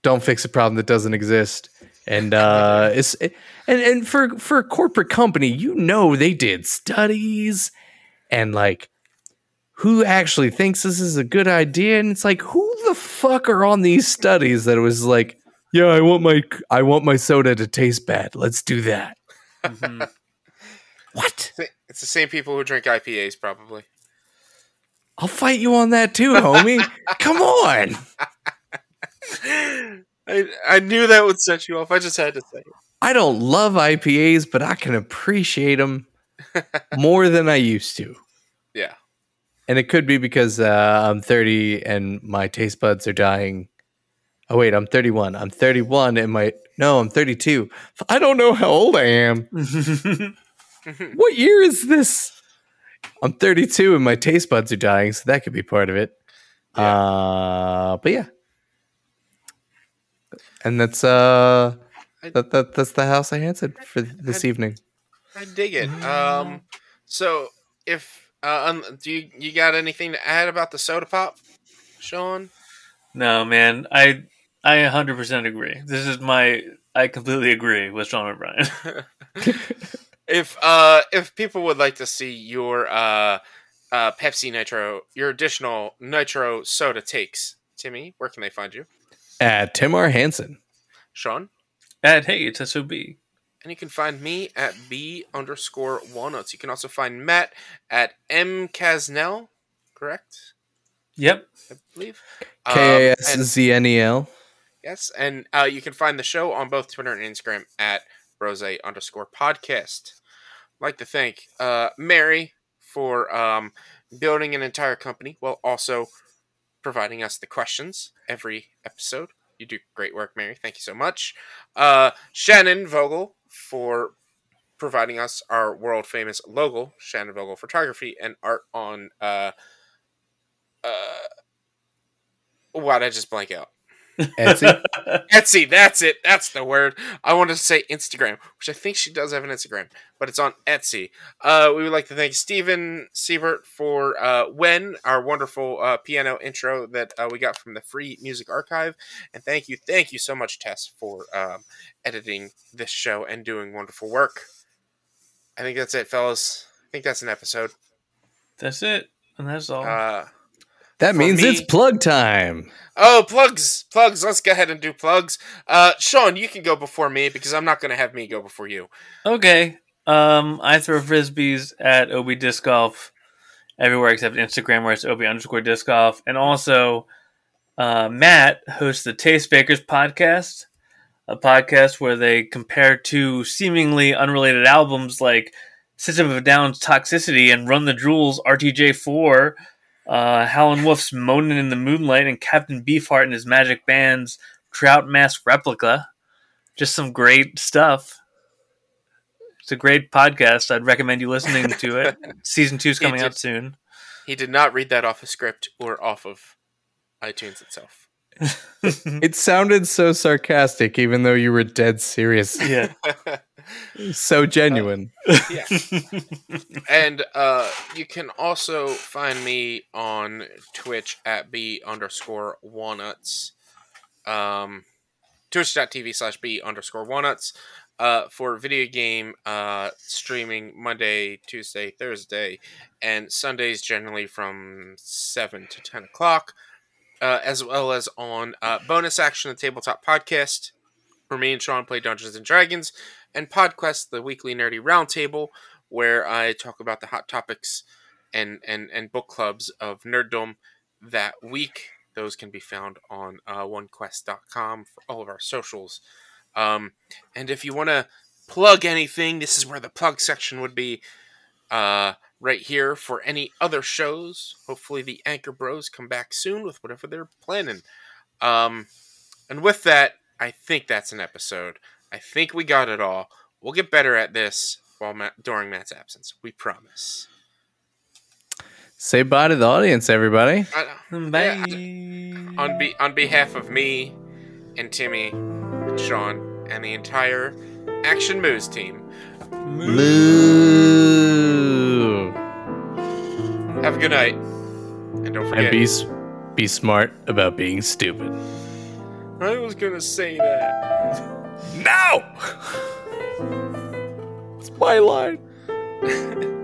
[SPEAKER 3] Don't fix a problem that doesn't exist. And uh, it's and and for for a corporate company, you know they did studies and like who actually thinks this is a good idea and it's like who the fuck are on these studies that it was like yeah i want my i want my soda to taste bad let's do that
[SPEAKER 1] Mhm.
[SPEAKER 3] What
[SPEAKER 2] It's the same people who drink IPAs, probably.
[SPEAKER 3] i'll fight you on that too homie come on
[SPEAKER 2] I, I knew that would set you off. I just had to say it.
[SPEAKER 3] i don't love ipas but i can appreciate them more than i used to
[SPEAKER 2] Yeah.
[SPEAKER 3] and it could be because uh, i'm 30 and my taste buds are dying oh wait i'm 31 i'm 31 and my no i'm 32 i don't know how old i am what year is this? I'm 32 and my taste buds are dying, so that could be part of it. Uh, but yeah, and that's uh, that, that that's the house I answered for this evening.
[SPEAKER 2] I dig it. Um, so if uh, um, do you you got anything to add about the soda pop, Sean?
[SPEAKER 1] no, man, I I 100% agree. This is my I completely agree with Sean O'Brien.
[SPEAKER 2] If uh if people would like to see your uh uh Pepsi Nitro, your additional Nitro soda takes, Timmy, where can they find you?
[SPEAKER 3] At Timar Hansen.
[SPEAKER 2] Sean,
[SPEAKER 1] At hey, it's sob.
[SPEAKER 2] and you can find me at b underscore walnuts. You can also find Matt at m casnell, correct?
[SPEAKER 1] Yep.
[SPEAKER 2] I believe.
[SPEAKER 3] K A
[SPEAKER 2] Um,
[SPEAKER 3] S
[SPEAKER 2] and-
[SPEAKER 3] Z N E L.
[SPEAKER 2] Yes, and uh, you can find the show on both Twitter and Instagram at rose underscore podcast. I'd like to thank uh, Mary for um, building an entire company while also providing us the questions every episode. You do great work, Mary. Thank you so much. Uh, Shannon Vogel for providing us our world famous logo, Shannon Vogel Photography and art on. Uh, uh, why'd I just blank out?
[SPEAKER 3] Etsy.
[SPEAKER 2] Etsy, that's it. That's the word. I wanted to say Instagram, which I think she does have an Instagram, but it's on Etsy. Uh, we would like to thank Steven Siebert for uh, When, our wonderful uh, piano intro that uh, we got from the Free Music Archive. And thank you, thank you so much, Tess, for um, editing this show and doing wonderful work. I think that's it, fellas. I think that's an episode.
[SPEAKER 1] That's it. And that's all.
[SPEAKER 3] That means
[SPEAKER 2] me-
[SPEAKER 3] it's plug time.
[SPEAKER 2] Oh, plugs, plugs. Let's go ahead and do plugs. Uh, Sean, you can go before me because I'm not going to have me go before you.
[SPEAKER 1] Okay. Um, I throw frisbees at Obi Disc Golf everywhere except Instagram, where it's Obi underscore disc golf. And also, uh, Matt hosts the Taste Bakers podcast, a podcast where they compare two seemingly unrelated albums like System of a Down's Toxicity and Run the Jewels RTJ4, uh, Howlin' Wolf's Moaning in the Moonlight, and Captain Beefheart and his Magic Band's Trout Mask Replica. Just some great stuff. It's a great podcast. I'd recommend you listening to it. Season two's coming out
[SPEAKER 2] did.
[SPEAKER 1] soon.
[SPEAKER 2] He did not read that off a script or off of iTunes itself.
[SPEAKER 3] It sounded so sarcastic, even though you were dead serious.
[SPEAKER 1] yeah.
[SPEAKER 3] So genuine.
[SPEAKER 2] yeah. and uh, you can also find me on Twitch at b underscore walnuts. Um, Twitch.tv slash b underscore walnuts. Uh, for video game uh, streaming Monday, Tuesday, Thursday, and Sundays generally from 7 to 10 o'clock, uh, as well as on uh, Bonus Action, the Tabletop Podcast, where me and Sean play Dungeons and Dragons, and PodQuest, the weekly nerdy roundtable, where I talk about the hot topics and and and book clubs of nerddom that week. Those can be found on uh, onequest.com for all of our socials. Um, and if you want to plug anything, this is where the plug section would be. Uh, right here for any other shows. Hopefully, the Anchor Bros come back soon with whatever they're planning. Um, and with that, I think that's an episode. I think we got it all. We'll get better at this while Matt, during Matt's absence. We promise.
[SPEAKER 3] Say bye to the audience, everybody.
[SPEAKER 2] I-
[SPEAKER 1] Bye.
[SPEAKER 2] on be on behalf of me and Timmy and Sean and the entire Action Moves team,
[SPEAKER 3] Moo.
[SPEAKER 2] have a good night. And don't forget.
[SPEAKER 3] And be be smart about being stupid.
[SPEAKER 2] I was gonna say that.
[SPEAKER 3] No. it's my line.